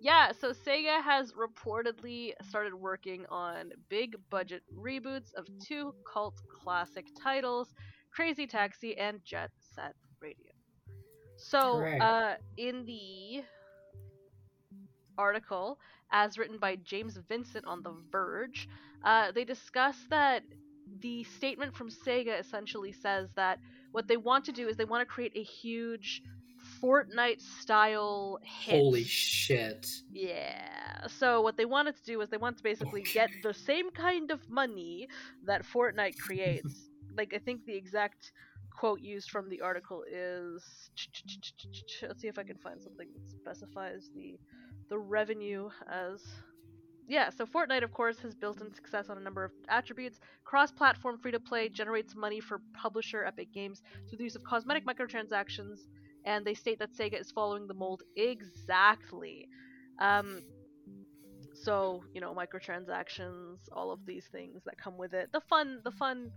Yeah, so Sega has reportedly started working on big budget reboots of two cult classic titles, Crazy Taxi and Jet Set Radio. So, uh, in the article, as written by James Vincent on The Verge, uh, they discuss that the statement from Sega essentially says that what they want to do is they want to create a huge Fortnite style hit. holy shit Yeah. So what they wanted to do is they want to basically get the same kind of money that Fortnite creates. like I think the exact quote used from the article is let's see if I can find something that specifies the the revenue as yeah, so Fortnite, of course, has built in success on a number of attributes. Cross platform free to play generates money for publisher Epic Games through the use of cosmetic microtransactions, and they state that Sega is following the mold exactly. Um, so you know, microtransactions, all of these things that come with it, the fun, the fun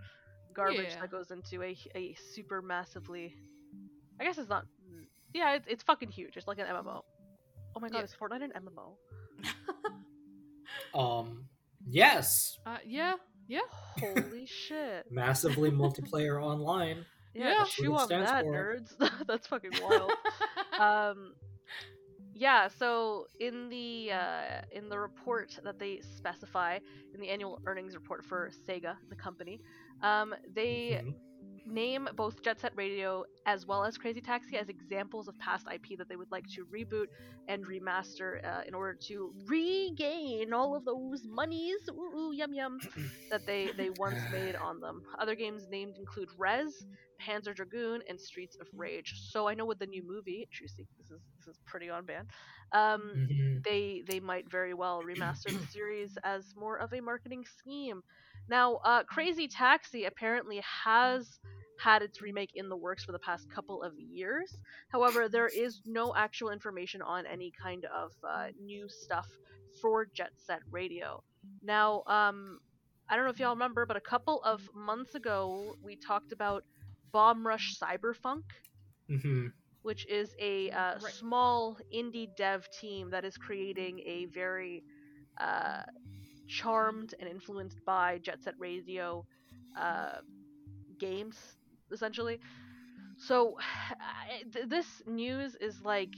garbage Yeah. that goes into a a super massively. I guess it's not. Yeah, it's, it's fucking huge. It's like an MMO. Oh my god, Yeah. is Fortnite an MMO? um yes Uh, yeah. Yeah. Holy shit. massively multiplayer online Yeah, Yeah. Chew on that, for. nerds. That's fucking wild. um, yeah. So in the uh, in the report that they specify in the annual earnings report for Sega, the company, um, they Mhm. Name both Jet Set Radio as well as Crazy Taxi as examples of past IP that they would like to reboot and remaster uh, in order to regain all of those monies, ooh, ooh yum yum, that they, they once made on them. Other games named include Rez, Panzer Dragoon, and Streets of Rage. So I know with the new movie, Trucy, this is this is pretty on band. Um, Mhm. they they might very well remaster the series as more of a marketing scheme. Now, uh, Crazy Taxi apparently has had its remake in the works for the past couple of years. However, there is no actual information on any kind of uh, new stuff for Jet Set Radio. Now, um, I don't know if y'all remember, but a couple of months ago we talked about Bomb Rush Cyberfunk Mhm. which is a uh, Right. small indie dev team that is creating a very uh, charmed and influenced by Jet Set Radio uh, games, essentially. So, th- this news is like,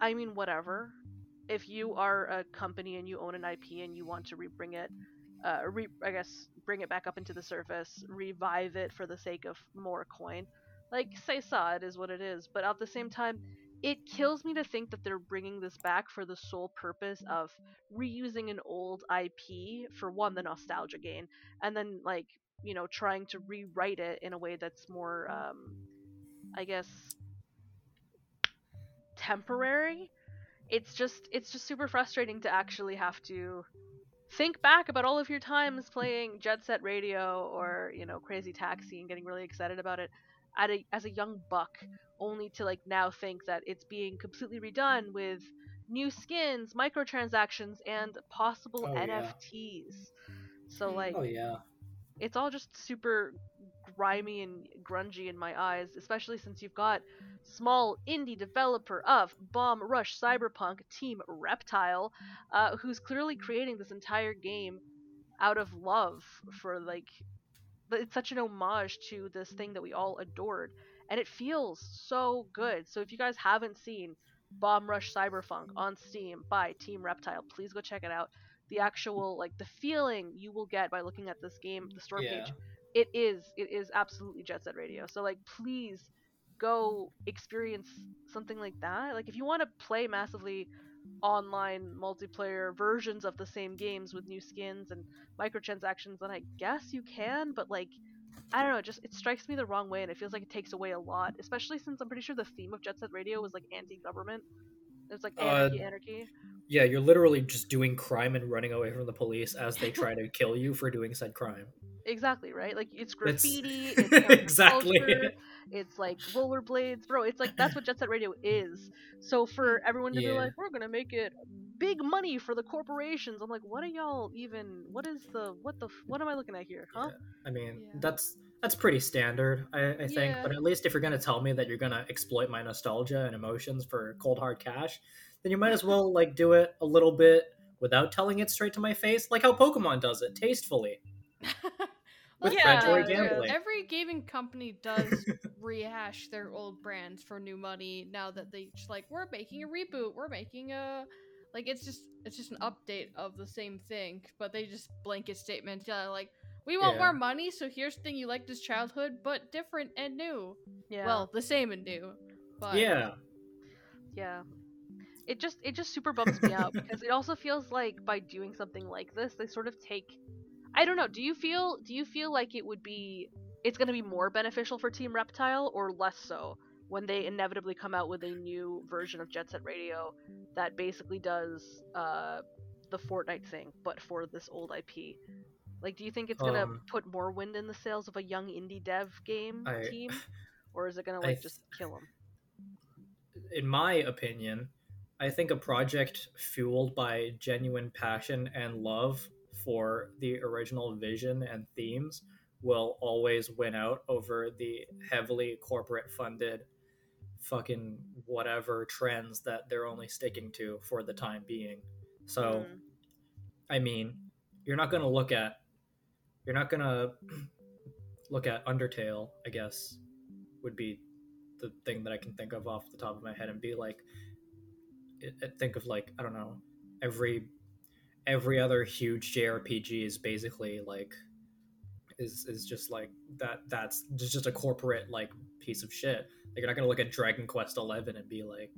I mean, whatever. If you are a company and you own an IP and you want to rebring it, uh, re- I guess bring it back up into the surface, revive it for the sake of more coin, like say saw it is what it is but at the same time it kills me to think that they're bringing this back for the sole purpose of reusing an old IP for one the nostalgia gain and then like you know trying to rewrite it in a way that's more um I guess temporary. It's just it's just super frustrating to actually have to think back about all of your times playing Jet Set Radio or you know Crazy Taxi and getting really excited about it a, as a young buck, only to like now think that it's being completely redone with new skins, microtransactions, and possible Oh, yeah. NFTs. So Hmm. like Oh yeah. it's all just super grimy and grungy in my eyes, especially since you've got small indie developer of Bomb Rush Cyberpunk Team Reptile, uh, who's clearly creating this entire game out of love for like but it's such an homage to this thing that we all adored and it feels so good. So if you guys haven't seen bomb rush cyberpunk on steam by team reptile please go check it out. The actual like the feeling you will get by looking at this game the store Yeah. page it is it is absolutely jet set radio. So like please go experience something like that. Like if you want to play massively online multiplayer versions of the same games with new skins and microtransactions then i guess you can but like i don't know it just it strikes me the wrong way and it feels like it takes away a lot especially since i'm pretty sure the theme of jet set radio was like anti-government it's like Uh, anarchy anarchy Yeah, you're literally just doing crime and running away from the police as they try to kill you for doing said crime. Exactly right like it's It's- graffiti it's Exactly. counterculture, it's like rollerblades bro it's like that's what jet set radio is so for everyone to be like we're gonna make it big money for the corporations i'm like what are y'all even what is the what the what am i looking at here huh I mean, Yeah. that's that's pretty standard, I, I think. Yeah. But at least if you're gonna tell me that you're gonna exploit my nostalgia and emotions for cold hard cash, then you might as well like do it a little bit without telling it straight to my face, like how Pokemon does it, tastefully. With Yeah, predatory gambling. Every gaming company does rehash their old brands for new money now that they just like we're making a reboot, we're making a like it's just it's just an update of the same thing, but they just blanket statement yeah, like we want Yeah. more money, so here's the thing you liked as childhood, but different and new. yeah Well, the same and new. But Yeah. yeah it just it just super bums me out because it also feels like by doing something like this they sort of take i don't know do you feel do you feel like it would be it's going to be more beneficial for team reptile or less so when they inevitably come out with a new version of jet set radio that basically does uh the fortnite thing but for this old ip like do you think it's going to Um, put more wind in the sails of a young indie dev game I- team or is it going to like th- just kill them in my opinion, I think a project fueled by genuine passion and love for the original vision and themes will always win out over the heavily corporate funded fucking whatever trends that they're only sticking to for the time being. So, Mm. I mean, you're not going to look at you're not going to look at Undertale, I guess, would be the thing that I can think of off the top of my head and be like think of like I don't know, every every other huge JRPG is basically like is is just like that that's just just a corporate like piece of shit. Like you're not going to look at Dragon Quest 11 and be like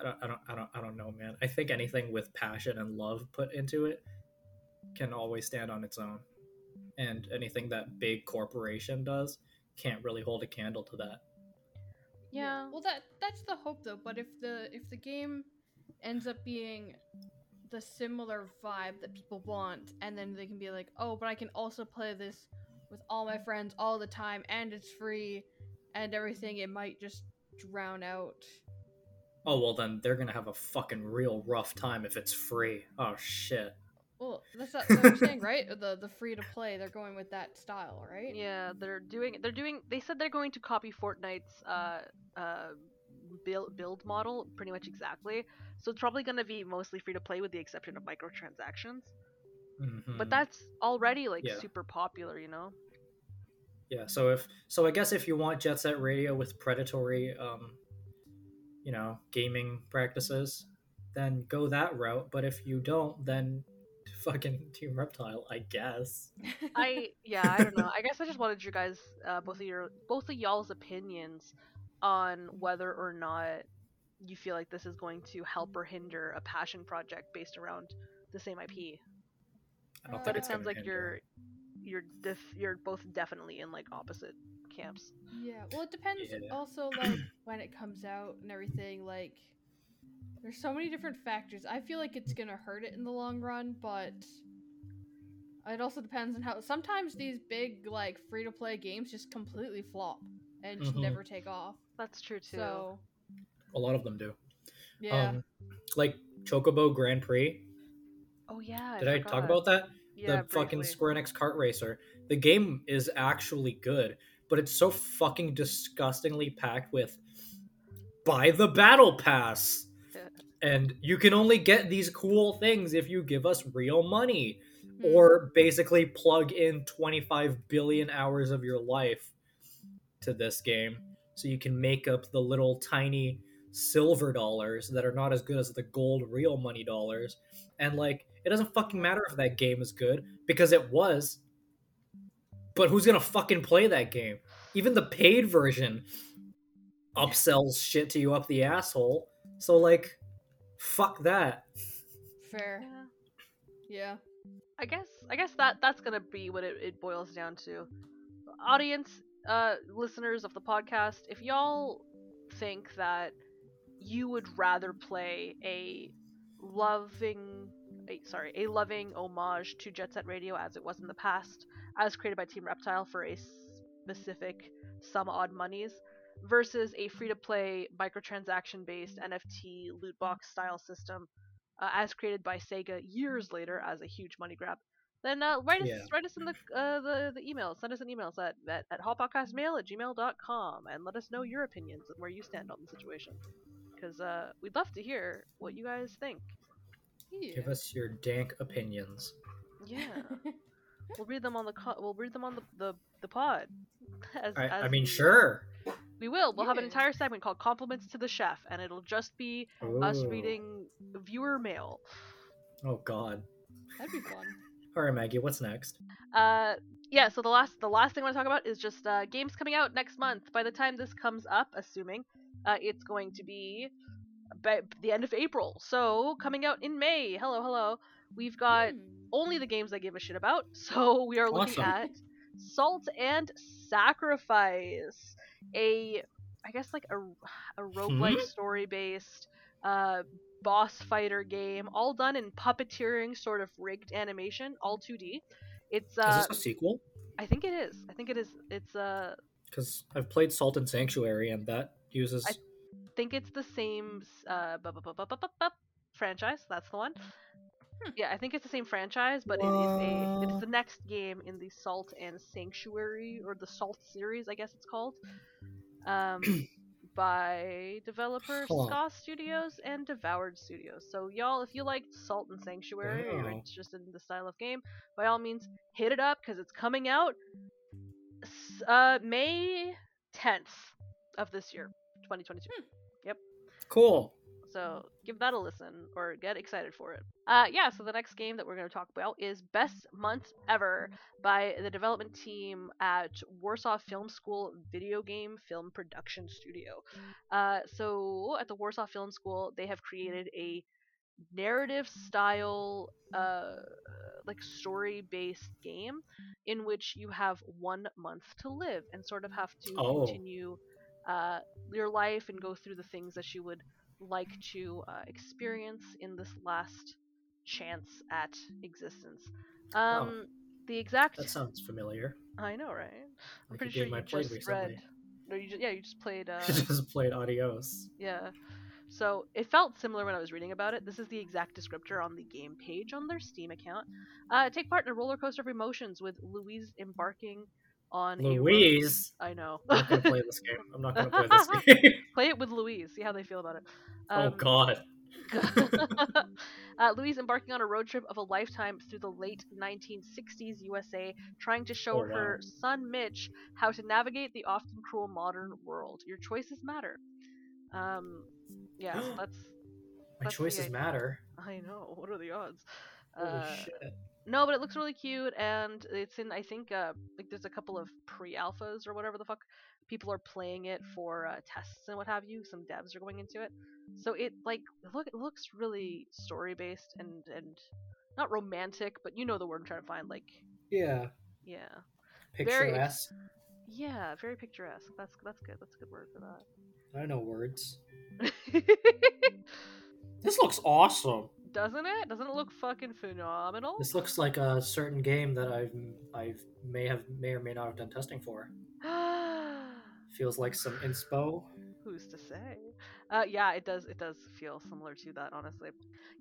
I don't, I don't, I don't, I don't know, man. I think anything with passion and love put into it can always stand on its own, and anything that big corporation does can't really hold a candle to that. Yeah. Well, that that's the hope though. But if the if the game ends up being the similar vibe that people want, and then they can be like, oh, but I can also play this with all my friends all the time, and it's free, and everything, it might just drown out. Oh well, then they're gonna have a fucking real rough time if it's free. Oh shit. Well, that's not what I'm saying, right? The the free to play, they're going with that style, right? Yeah, they're doing. They're doing. They said they're going to copy Fortnite's uh uh build build model pretty much exactly. So it's probably going to be mostly free to play with the exception of microtransactions. Mhm. But that's already like Yeah. super popular, you know. Yeah, so if so, I guess if you want Jet Set Radio with predatory, um, you know, gaming practices, then go that route. But if you don't, then fucking Team Reptile, I guess. I yeah, I don't know. I guess I just wanted you guys, uh, both of your both of y'all's opinions on whether or not you feel like this is going to help or hinder a passion project based around the same IP. I don't think But it sounds like hinder. you're you're def- you're both definitely in like opposite camps. Yeah, well, it depends Yeah. also like when it comes out and everything. Like, there's so many different factors. I feel like it's gonna hurt it in the long run, but it also depends on how. Sometimes these big like free to play games just completely flop and just Mhm. never take off. That's true too. So A lot of them do. yeah, Um, like Chocobo Grand Prix. oh yeah. Did I, talk about that? yeah, the fucking. Square Enix kart racer. The game is actually good, but it's so fucking disgustingly packed with buy the battle pass. Yeah. And you can only get these cool things if you give us real money Hmm. or basically plug in 25 billion hours of your life to this game so you can make up the little tiny silver dollars that are not as good as the gold real money dollars and like it doesn't fucking matter if that game is good because it was but who's gonna fucking play that game even the paid version upsells shit to you up the asshole so like fuck that fair. Yeah. Yeah. I guess I guess that that's gonna be what it, it boils down to. Audience, uh, listeners of the podcast, if y'all think that you would rather play a loving, a, sorry, a loving homage to Jet Set Radio as it was in the past, as created by Team Reptile for a specific some odd monies, versus a free-to-play microtransaction-based NFT loot box style system uh, as created by Sega years later as a huge money grab, then uh, write us Yeah. write us in the uh, the the email. Send us an email at at, at hotpotcastmail at gmail.com and let us know your opinions and where you stand on the situation. Because uh, we'd love to hear what you guys think. yeah. give us your dank opinions Yeah, we'll read them on the co- we'll read them on the the, the pod. As, i, as I mean sure We will. We'll have an entire segment called "Compliments to the Chef," and it'll just be us reading viewer mail. oh god That'd be fun. All right maggie what's next Uh, yeah. So the last the last thing I want to talk about is just uh, games coming out next month. By the time this comes up, assuming uh, it's going to be by the end of April. So coming out in May. Hello, hello. We've got Hmm. only the games I give a shit about. So we are looking at Salt and Sacrifice, a I guess like a a roguelike Hmm? story based uh boss fighter game, all done in puppeteering sort of rigged animation, all 2D. It's is uh this a sequel I think it is. I think it is it's uh because i've played salt and sanctuary and that uses I- think it's the same uh bu- bu- bu- bu- bu- bu- bu- franchise. That's the one. Hmm. Yeah, I think it's the same franchise, but it is a it is the next game in the Salt and Sanctuary or the Salt series, I guess it's called. Um, by developer Huh. Ska Studios and Devoured Studios. So y'all, if you like Salt and Sanctuary or you're interested in the style of game, by all means hit it up because it's coming out uh May 10th of this year, 2022. Yep. cool So give that a listen or get excited for it. Uh, yeah, so the next game that we're going to talk about is Best Month Ever by the development team at Warsaw Film School Video Game Film Production Studio. Uh, so at the Warsaw Film School, they have created a narrative style uh like story based game in which you have one month to live and sort of have to Oh. continue uh your life and go through the things that you would like to uh, experience in this last chance at existence. Um, the exact. that sounds familiar I know, right? I'm like pretty sure you just recently. read. No, you just yeah, you just played. Uh, just played Adios. yeah. So it felt similar when I was reading about it. This is the exact descriptor on the game page on their Steam account. Uh, take part in a roller coaster of emotions with Louise embarking on Louise. I know. I'm not gonna play this game. I'm not gonna play this game. Play it with Louise. See how they feel about it. oh Um, god. uh, Louise embarking on a road trip of a lifetime through the late 1960s USA, trying to show Oh, her son Mitch how to navigate the often cruel modern world. Your choices matter. Um, yeah, that's. My that's choices matter. I know. What are the odds? Holy Uh, shit. No, but it looks really cute, and it's in. I think uh, like there's a couple of pre-alphas or whatever the fuck people are playing it for uh, tests and what have you. Some devs are going into it, so it like look it looks really story based and and not romantic, but you know the word I'm trying to find. Like Yeah. yeah, Picturesque. yeah, very picturesque. That's that's good. That's a good word for that. I don't know words. This looks awesome. Doesn't it? Doesn't it look fucking phenomenal? This looks like a certain game that I've I've may have may or may not have done testing for. Feels like some inspo. Who's to say? Uh, yeah, it does. It does feel similar to that, honestly.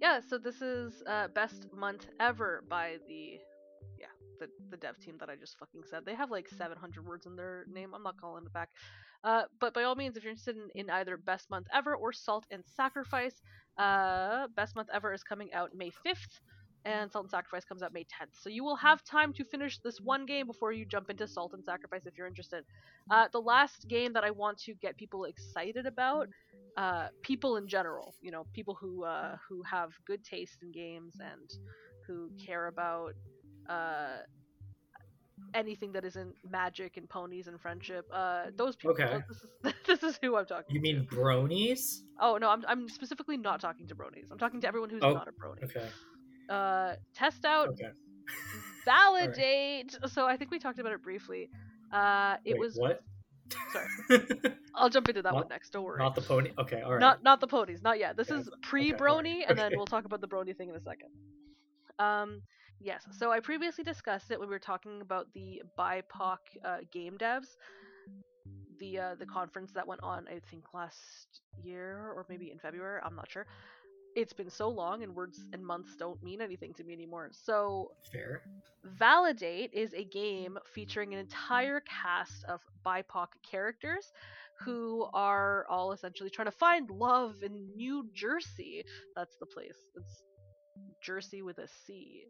Yeah. So this is uh, best month ever by the, yeah, the the dev team that I just fucking said. They have like 700 words in their name. I'm not calling it back. Uh, but by all means, if you're interested in, in either best month ever or Salt and Sacrifice, uh, best month ever is coming out May 5th. And Salt and Sacrifice comes out May 10th. So you will have time to finish this one game before you jump into Salt and Sacrifice if you're interested. Uh, the last game that I want to get people excited about, uh, people in general, you know, people who uh, who have good taste in games and who care about uh, anything that isn't magic and ponies and friendship. Uh, those people. Okay. This is, this is who I'm talking. To. You to. mean bronies? Oh no, I'm I'm specifically not talking to bronies. I'm talking to everyone who's Oh, not a brony. Okay. Uh, test out Okay. validate. So I think we talked about it briefly. Uh, it Wait, was. what? Sorry, I'll jump into that Not- one next. Don't worry. Not the pony. Okay. All right. Not not the ponies, not yet. This is okay, pre brony, and then we'll talk about the brony thing in a second. Um, yes. So I previously discussed it when we were talking about the BIPOC uh, game devs, the uh, the conference that went on, I think last year or maybe in February. I'm not sure. It's been so long, and words and months don't mean anything to me anymore. So Fair. Validate is a game featuring an entire cast of BIPOC characters who are all essentially trying to find love in New Jersey. That's the place. It's Jersey with a C.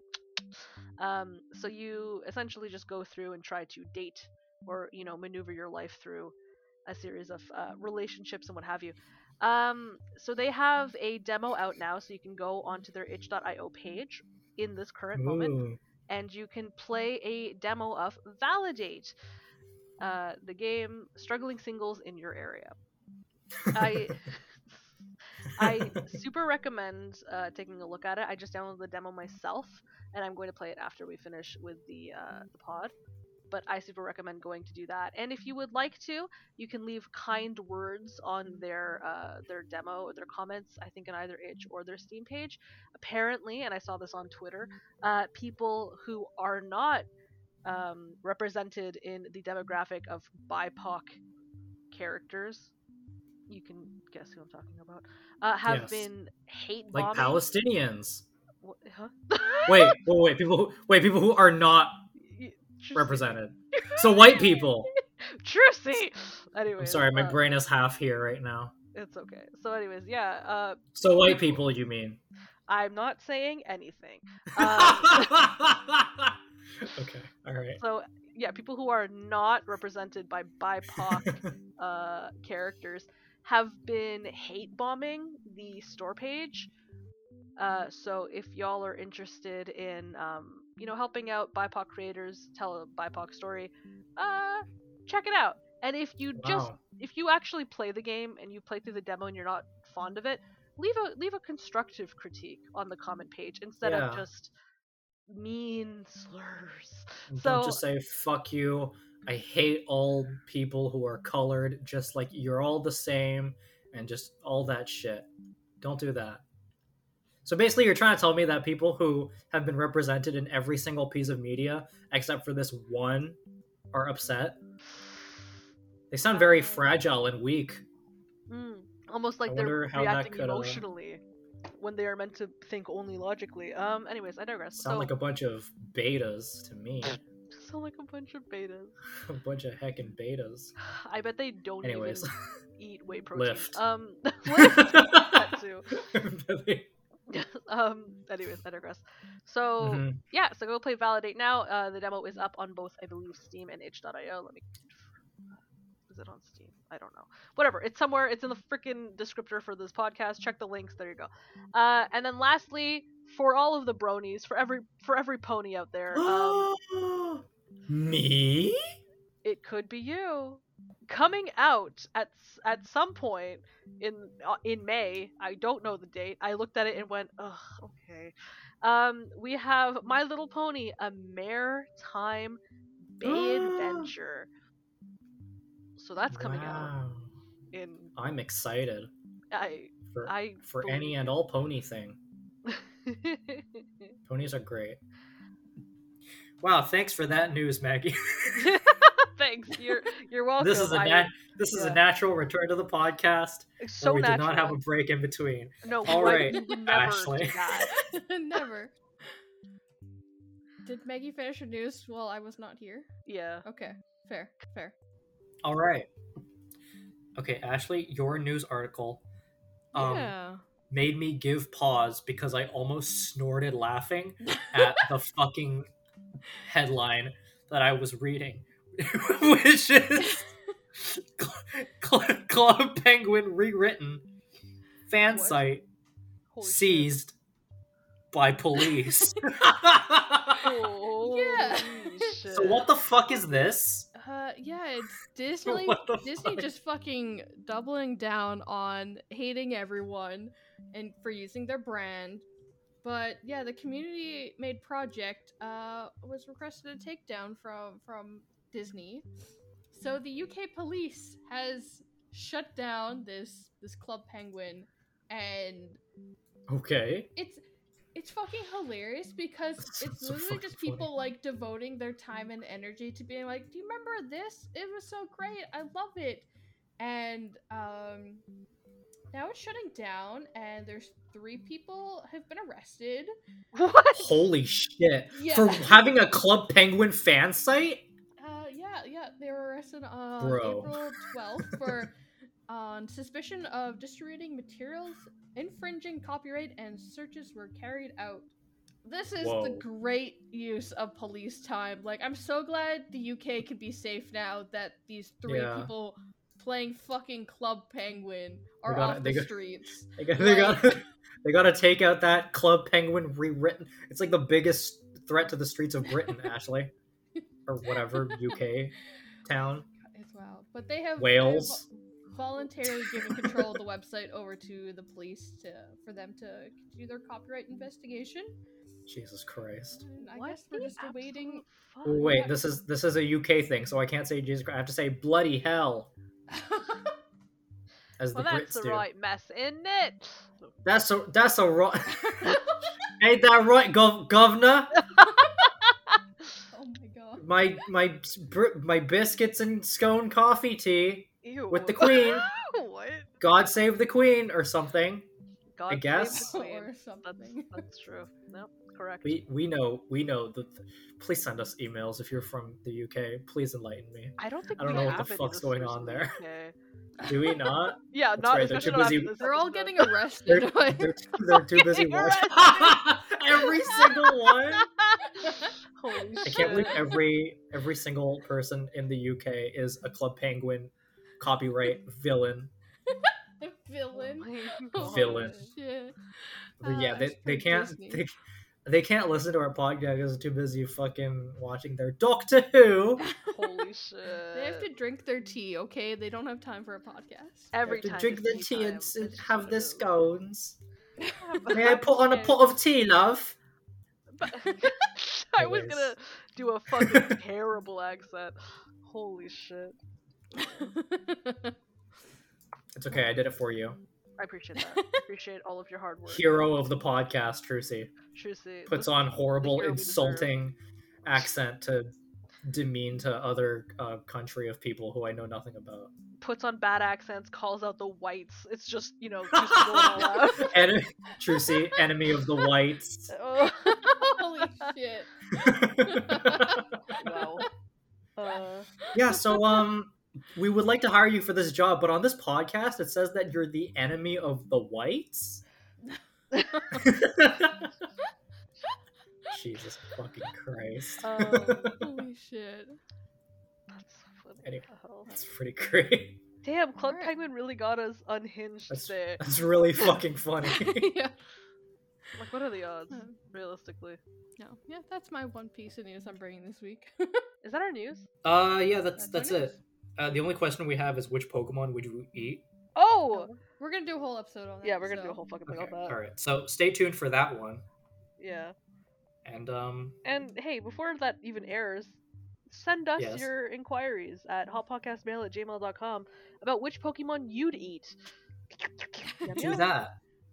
Um, so you essentially just go through and try to date or, you know, maneuver your life through a series of uh, relationships and what have you. Um, so they have a demo out now, so you can go onto their itch.io page in this current moment and you can play a demo of Validate, uh, the game struggling singles in your area. I I super recommend uh, taking a look at it. I just downloaded the demo myself, and I'm going to play it after we finish with the uh, the pod. But I super recommend going to do that. And if you would like to, you can leave kind words on their uh, their demo or their comments. I think on either itch or their Steam page. Apparently, and I saw this on Twitter, uh, people who are not um, represented in the demographic of BIPOC characters, you can guess who I'm talking about, uh, have Yes. been hate bombing. like. Palestinians. Wha- huh? Wait, wait, wait. People who wait. People who are not represented. So white people. Trusty. Anyway, I'm sorry, my uh, brain is half here right now. It's okay. So, anyways, yeah. Uh, So white people, you mean? I'm not saying anything. Um, okay. All right. so, yeah, people who are not represented by BIPOC uh, characters have been hate bombing the store page. Uh, so if y'all are interested in, um, you know, helping out BIPOC creators tell a BIPOC story, uh, check it out. And if you just Wow. if you actually play the game and you play through the demo and you're not fond of it, leave a leave a constructive critique on the comment page instead of just mean slurs. Don't So just say fuck you. I hate all people who are colored, just like you're all the same, and just all that shit. Don't do that. So basically, you're trying to tell me that people who have been represented in every single piece of media, except for this one, are upset. They sound very fragile and weak. mm, almost like I they're wonder how that reacting could, uh, emotionally when they are meant to think only logically. Um. Anyways, I digress. Sound so, like a bunch of betas to me. sound like a bunch of betas. a bunch of heckin' betas. I bet they don't Anyways, even eat whey protein. Lift. Um. Lift. that too. um. Anyways, I digress. So. Mhm. yeah, so go play Validate now. Uh, the demo is up on both, I believe, Steam and itch.io. Let me. Is it on Steam? I don't know. Whatever. It's somewhere. It's in the freaking descriptor for this podcast. Check the links. There you go. Uh, and then lastly, for all of the bronies, for every for every pony out there, um, Me? it could be you. Coming out at at some point in uh, in May. I don't know the date. I looked at it and went, ugh, okay. Um, we have My Little Pony, a Maretime Bay adventure. So that's coming out in I'm excited I for I for any and all pony thing. Ponies are great. Wow, thanks for that news, Maggie. Thanks. You're you're welcome. this is a I- nat- this is yeah. a natural return to the podcast. so we natural. did not have a break in between. No, All what? right, You would never Ashley. Never. Did Maggie finish her news while I was not here? Yeah. Okay, fair, fair. All right. Okay, Ashley, your news article um, yeah. made me give pause because I almost snorted laughing at the fucking headline that I was reading, which is Cl- Club Penguin rewritten fan What? site Holy shit. seized by police. Holy Yeah. shit. so what the fuck is this? Uh, yeah, it's Disney. Disney fuck? just fucking doubling down on hating everyone and for using their brand. But yeah, the community made project uh was requested a takedown from from Disney. So the UK police has shut down this this Club Penguin and Okay. it's it's fucking hilarious because That's it's so literally just people funny. like devoting their time and energy to being like, "Do you remember this? It was so great. I love it." And um now it's shutting down and there's three people have been arrested. What? Holy shit. Yeah. For having a Club Penguin fan site? Uh yeah, yeah, they were arrested on Bro. April 12th for on suspicion of distributing materials infringing copyright and searches were carried out. This is the great use of police time. Like I'm so glad the UK can be safe now that these three Yeah. people playing fucking Club Penguin are gotta- off they the got- streets. They got they Like- got they got to take out that Club Penguin rewritten. It's like the biggest threat to the streets of Britain, Ashley, or whatever UK town. As well. But they have Wales. they have voluntarily given control of the website over to the police to for them to do their copyright investigation. Jesus Christ. And I What guess we're just awaiting. Fuck? wait, this is this is a UK thing, so I can't say Jesus Christ. I have to say bloody hell, as Well, the that's Brits the do. right mess, isn't it? That's a that's a right. Ain't that right, gov- governor? My. My my biscuits and scone coffee tea Ew. with the Queen. what? God save the Queen or something. God save guess. the queen. or That's something. that's true. No, correct. We we know we know that. Please send us emails if you're from the UK. Please enlighten me. I don't think I don't we know what the fuck's going on there. UK. Do we not? Yeah, That's not right, they're too busy- They're all episode. getting They're, arrested. they're, they're too busy watching every single one. Holy I can't believe every every single person in the UK is a Club Penguin copyright villain. villain. Oh my Oh, Villain. shit. But yeah, Ah, they, they can't they, they can't listen to our podcast because they're too busy fucking watching their Doctor Who. Holy shit. They have to drink their tea, okay? They don't have time for a podcast. Every They time. have to drink it's their tea tea and time, s- it's just have what their it is. scones. May I put on a pot of tea, love? But- I was gonna do a fucking terrible accent. Holy shit. It's okay, I did it for you. I appreciate that. I appreciate all of your hard work. Hero of the podcast, Trucy. Trucy. Puts on horrible, hero we deserve. insulting accent to demean to other uh, country of people who I know nothing about. puts on bad accents, calls out the whites. It's just, you know, just going all out. En- Trucy, enemy of the whites. oh, Holy shit. wow. Uh, yeah, so um we would like to hire you for this job, but on this podcast it says that you're the enemy of the whites. Jesus fucking Christ. um, Holy shit. that's what Anyway. the? That's pretty great. Damn, Club Alright. Penguin really got us unhinged That's, there. that's really fucking funny. yeah. Like, what are the odds, Hmm. realistically? No. Yeah, that's my one piece of news I'm bringing this week. Is that our news? Uh yeah, that's That's that's it. uh, the only question we have is which Pokemon would you eat? Oh, We're gonna do a whole episode on that. yeah, we're gonna do a whole fucking thing Okay, on that. all right. So stay tuned for that one. Yeah. And um, And hey, before that even airs, send us Yes. your inquiries at hotpotcastmail at gmail.com about which Pokemon you'd eat. Yum, do that.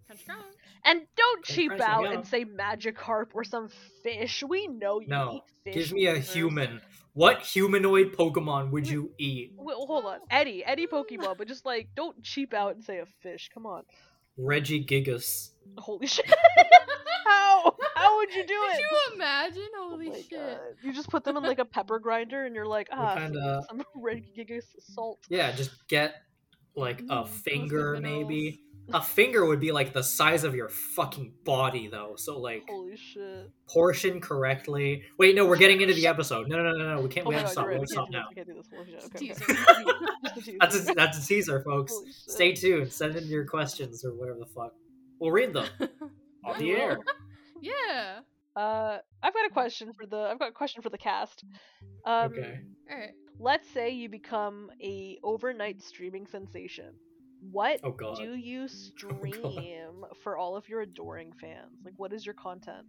Crunch, crunch. And don't cheap Christ, out yum. and say Magikarp or some fish. We know you No, eat fish. Give me a losers. human. What humanoid Pokemon would you eat? Wait, hold on. Eddie, Eddie Pokemon, but just like, don't cheap out and say a fish. Come on. Regigigas. Holy shit. How? How would you do Could it? you imagine? Oh Holy my shit. God. You just put them in like a pepper grinder and you're like, ah, some, kinda- some red gigas salt. Yeah, just get like Mm, a those finger, maybe. A finger would be like the size of your fucking body, though. So like Holy shit. portion correctly. Wait, no, we're getting into the episode. No, no, no, no, no. We can't. Oh we have to god, stop. you're We right. have to We stop now. this. Can't do this. Holy shit. Okay, okay. Just a teaser. That's a, that's a teaser, folks. Stay tuned. Send in your questions or whatever the fuck. We'll read them on the air. Yeah. Uh, I've got a question for the. I've got a question for the cast. Um, Okay. Alright. Let's say you become a overnight streaming sensation. What Oh god. do you God. stream for all of your adoring fans? Like, what is your content?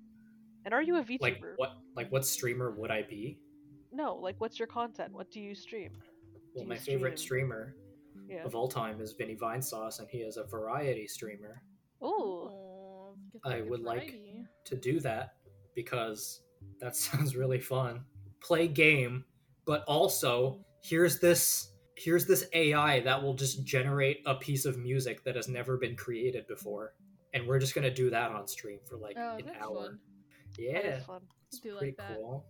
And are you a VTuber? Like what? Like what streamer would I be? No, like, what's your content? What do you stream? Well, Do my you favorite streamer Yeah. of all time is Vinny Vinesauce, and he is a variety streamer. Ooh. Aw, I the good would like- variety. To do that because that sounds really fun. Play game, but also here's this here's this AI that will just generate a piece of music that has never been created before, and we're just gonna do that on stream for like Oh, an hour. fun. Yeah, it's do like pretty that. cool.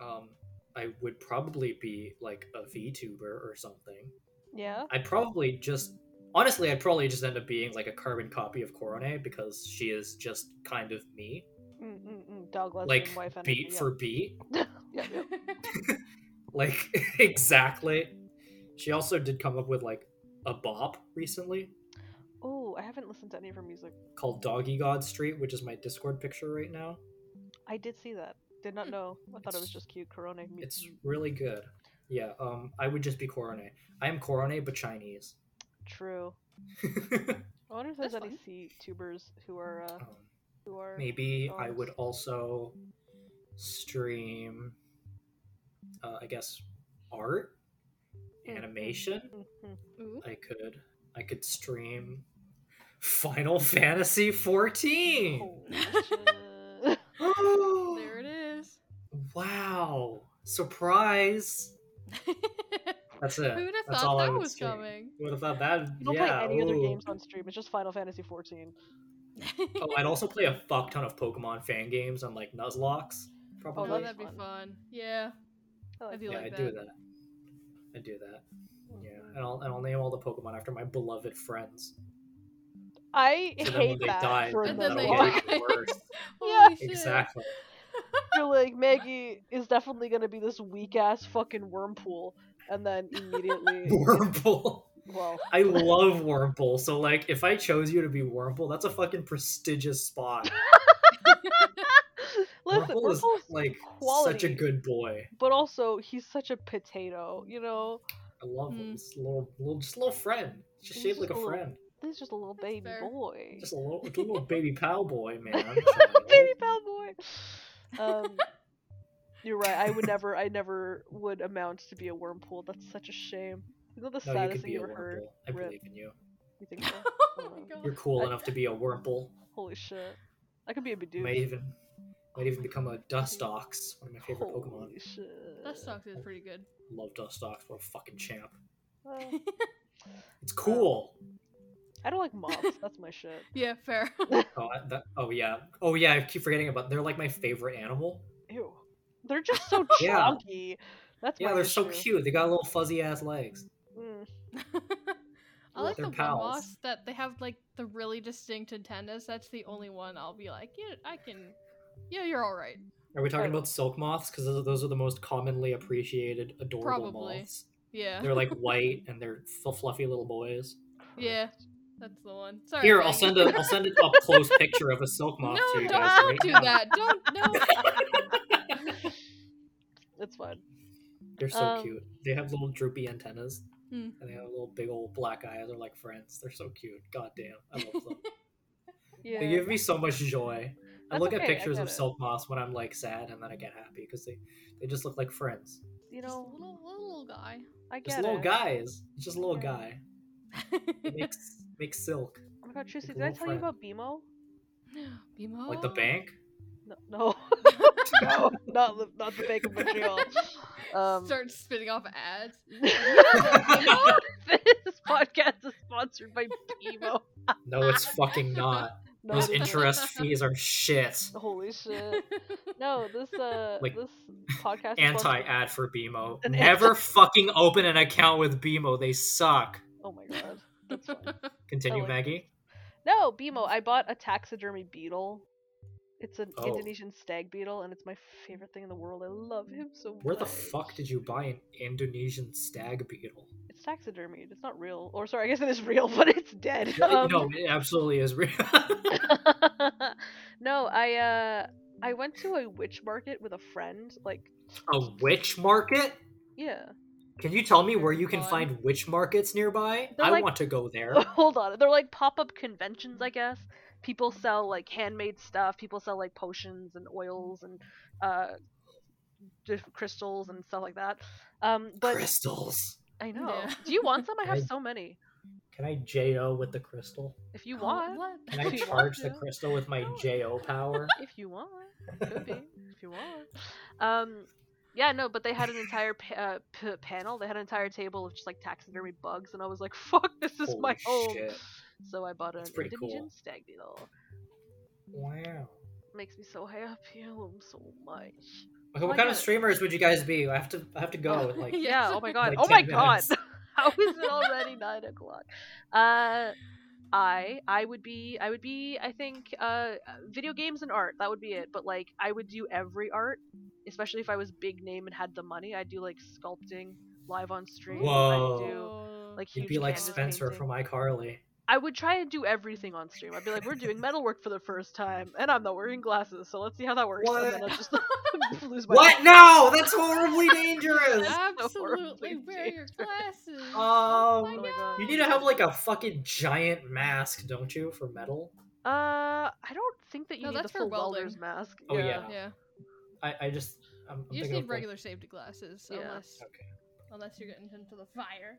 Um, I would probably be like a VTuber or something. Yeah. I'd probably just honestly, I'd probably just end up being like a carbon copy of Korone because she is just kind of me, Mm-mm-mm. Dog like wife energy. beat yeah. for beat, yeah, yeah. like exactly. She also did come up with like a bop recently Oh, I haven't listened to any of her music. called Doggy God Street, which is my Discord picture right now. I did see that. Did not know. I thought it was just cute. Korone. mu- It's really good. Yeah, um, I would just be Korone. I am Korone, but Chinese. True. I wonder if there's That's any fun. C tubers who are uh, um, who are Maybe I would also stream, uh, I guess, art, Mm, mm, animation. mhm. I could, I could stream Final Fantasy 14. Holy shit. there it is. wow! Surprise! That's it. Who'd have That's thought all I that was stream. coming? Would have thought that. You don't yeah. play any other games on stream. It's just Final Fantasy 14. Oh, I'd also play a fuck ton of Pokemon fan games on like Nuzlocke. Oh, Probably. that'd that'd be fun. fun. Yeah. I like I do yeah, like I that. do that. I do that. Hmm. Yeah, and I'll and I'll name all the Pokemon after my beloved friends. I So then when hate they that die, for And then they get worse. Yeah. Exactly. You're like Maggie is definitely gonna be this weak ass fucking Wurmple, and then immediately, Wurmple. well, I love Wurmple. So like, if I chose you to be Wurmple, that's a fucking prestigious spot. listen, Wurmple is like quality, such a good boy. but also he's such a potato. You know, I love him. Mm. He's a little, little, just a little friend. Just He's shaped just like a a little- friend. he's just a little That's baby fair. boy. Just a little, a little baby pal boy, man. baby pal boy. Um, you're right. I would never. I never would amount to be a Wurmple. That's such a shame. You know the No, saddest could thing you ever heard. I Rip. believe in you. You think so? oh my god. You're cool I- enough to be a Wurmple. Holy shit! I could be a You Bidoof. might even, might even become a Dustox, one of my favorite Pokemon. Holy shit! That sucks is pretty good. Love Dustox. What a fucking champ. Uh, It's cool. I don't like moths. That's my shit. yeah, fair. Oh, that, oh yeah. Oh yeah. I keep forgetting about. They're like my favorite animal. Ew. They're just so Yeah. chunky. That's Yeah, they're so cute. They got little fuzzy ass legs. Mm. I like the pals. one that they have like the really distinct antennas. That's the only one I'll be like, yeah, I can. Yeah, you're all right. Are we talking Right. about silk moths? Because those, those are the most commonly appreciated, adorable Probably. moths. Yeah. They're like white and they're f- fluffy little boys. Yeah. That's the one. Sorry. Here, I'll send a I'll send an up close picture of a silk moth No, to you don't, guys don't right do now. that. Don't no. It's fun. They're so Um, cute. They have little droopy antennas. Hmm. And they have little big old black eyes. They're like friends. They're so cute. God damn. I love them. Yeah. They give me so much joy. I look at okay, I pictures of. Silk Moss when I'm like sad and then I get happy because they, they just look like friends. you know, little, little, little guy. I get Just little it. guys. Just a little Yeah. guy. Makes makes silk. Oh my god, Trucy, Like did I little tell you friend. about BMO? Bimo. Like the bank. No, no, no not the not the Bank of Montreal. Um, Start spitting off ads. this podcast is sponsored by BMO. No, it's fucking not. No, Those interest fees are shit. Holy shit! No, this uh, Like, this podcast anti ad for BMO. An Never fucking open an account with BMO. They suck. Oh my god, that's fine. Continue, Oh, Maggie. No, BMO. I bought a taxidermy beetle. It's an Oh. Indonesian stag beetle, and it's my favorite thing in the world. I love him so much. Where the fuck did you buy an Indonesian stag beetle? It's taxidermied. It's not real. Or sorry, I guess it is real, but it's dead. Yeah, Um, no, it absolutely is real. no, I uh I went to a witch market with a friend. Like, a witch market? yeah. Can you tell me where you can find witch markets nearby? They're I like- want to go there. Hold on. They're like pop-up conventions, I guess. People sell like handmade stuff. People sell like potions and oils and uh crystals and stuff like that. Um, but Crystals. I know. Yeah. Do you want some? I have I- so many. Can I JO with the crystal? If you want, what? Can I If you want charge the crystal with my JO power? if you want, could be. If you want. Um, yeah, no, but they had an entire pa- uh, p- panel. They had an entire table of just like taxidermy bugs, and I was like, "Fuck, this is my home." shit. So I bought an That's Indonesian cool. stag beetle. Wow. Makes me so happy. I love him so much. Okay, what I kind of streamers would you guys be? I have to I have to go. Like Yeah. Oh my god. Like oh my 10 god. minutes. How is it already nine o'clock? Uh, I I would be I would be I think uh video games and art that would be it. But like I would do every art, especially if I was big name and had the money. I'd do like sculpting live on stream. Whoa. I'd do Oh. like you'd be like Spencer painting. from iCarly. I would try and do everything on stream. I'd be like, we're doing metalwork for the first time, and I'm not wearing glasses, so let's see how that works. And then What? I'll just lose my What? No, that's horribly dangerous. Absolutely horribly wear your glasses. Um, oh my Oh god. God. You need to have like a fucking giant mask, don't you, for metal? Uh, I don't think that you No, need the that's for full welding. welder's mask. Oh, yeah. Yeah. I, I just I'm, I'm You just need of, like- regular safety glasses, Yeah. unless Okay. unless you're getting into the fire.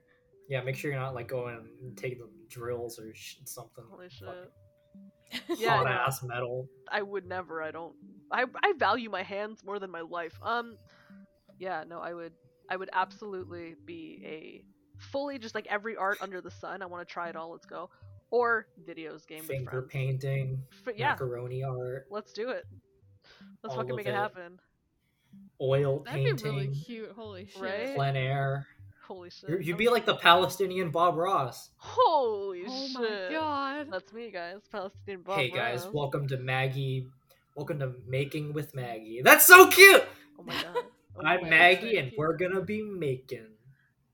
Yeah, make sure you're not like going and taking the drills or sh- something. Holy shit. Fucking Yeah, hot ass metal. I would never. I don't. I I value my hands more than my life. Um, yeah, no, I would. I would absolutely be a fully just like every art under the sun. I want to try it all. Let's go. Or videos game Finger friends. painting, F- yeah, macaroni art, let's do it. Let's All fucking make it it. happen. oil That'd painting, be really cute. Holy shit. Right? plein air. Holy shit. You're, you'd be like the Palestinian Bob Ross. Holy Oh shit. my god. That's me, guys. Palestinian Bob hey guys, Ross. welcome to Maggie. Welcome to Making with Maggie. That's so cute. Oh my god. Oh I'm my Maggie, God. and we're gonna be making.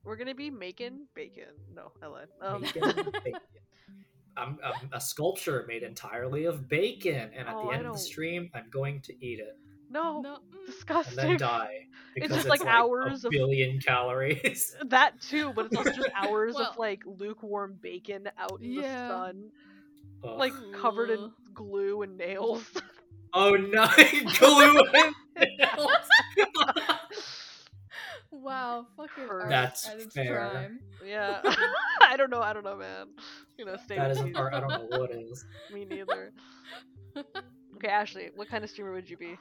We're gonna be making bacon. No, I lied. Um, Making bacon. I'm, I'm a sculpture made entirely of bacon, and at Oh, the end of the stream, I'm going to eat it no, No. mm. and disgusting. then die It's because just, like, hours a of- billion calories. That too, but it's also just hours Well- of like lukewarm bacon out in Yeah. the sun, Ugh. like covered in glue and nails. oh no, glue and nails. Wow, fucking art That's at fair. prime. yeah, I don't know. I don't know, man. You know, stay that with is art. I don't know what is. Me neither. Okay, Ashley, what kind of streamer would you be?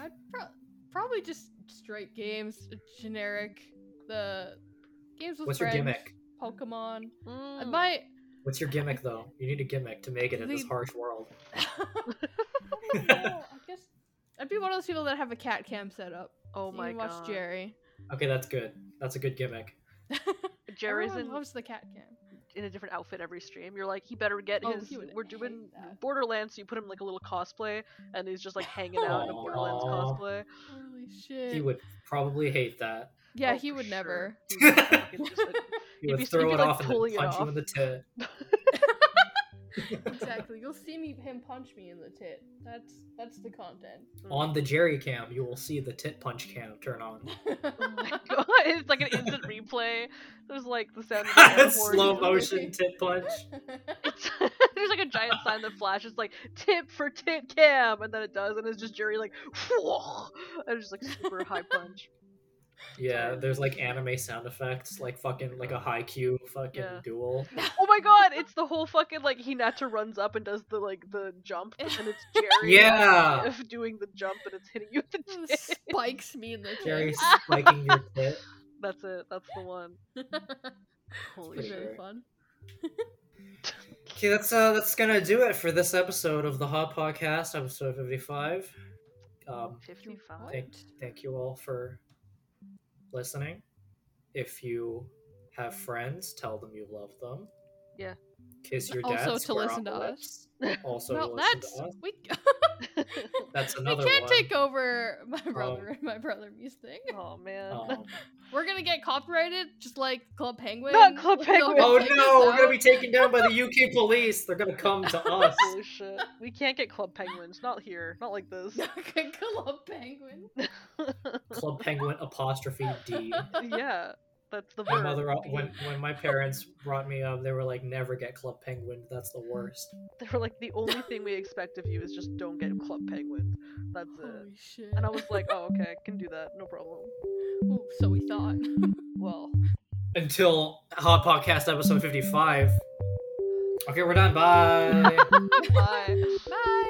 I'd pro- probably just straight games, generic. The games with What's your friends, gimmick? Pokemon. I Mm. might. What's your gimmick though? You need a gimmick to make it in this harsh world. I guess I'd be one of those people that have a cat cam set up. Oh You my can watch god, Jerry. Okay, that's good. That's a good gimmick. Jerry's Everyone in, loves the cat cam. In a different outfit every stream. You're like, he better get Oh, his. We're doing that. Borderlands, so you put him in, like a little cosplay, and he's just like hanging out in a Borderlands Aw. cosplay. Holy shit. He would probably hate that. yeah, Oh, he would sure. never. He would just, like, He You'd be- you'd throw be, it like, off and then pulling it punch you off. in the tit. exactly. You'll see me him punch me in the tit. That's that's the content. On the Jerry cam, you will see the tit punch cam turn on. Oh my god, it's like an instant replay. There's like the sound of the. Slow motion tit punch. It's, there's like a giant sign that flashes like tip for tit cam, and then it does, and it's just Jerry like, and it's just like super high punch. Yeah, there's like anime sound effects, like fucking like a Haikyuu fucking Yeah. duel. Oh my god, it's the whole fucking like Hinata runs up and does the like the jump, and it's Jerry Yeah. if doing the jump and it's hitting you with the tit. Spikes me in the Jerry tit. spiking your tit. That's it. That's the one. Holy For shit. Sure. fun. Okay, that's uh that's gonna do it for this episode of the Hot Pot Cast, episode fifty five. Um, Fifty-five. thank thank you all for listening. If you have friends, tell them you love them. Yeah. Kiss your dad. Also to listen to the us. Also, well, to listen that's to us. we. That's we another can't one. take over my brother and my brother Muse thing. oh man. Um, We're gonna get copyrighted, just like Club Penguin. Not Club Penguin. oh take us no, we're gonna be taken down by the UK police. They're gonna come to us. Holy shit. We can't get Club Penguins. Not here. Not like this. Club Penguin. Club Penguin apostrophe D. yeah. That's the My mother, when when my parents brought me up, they were like, "Never get Club Penguin. That's the worst." They were like, the only thing we expect of you is just don't get Club Penguin. That's it. Shit. And I was like, oh, okay, I can do that. No problem. Ooh, so we thought. Well, Until Hot Pot Cast episode fifty-five. Okay, we're done. Bye. bye. Bye.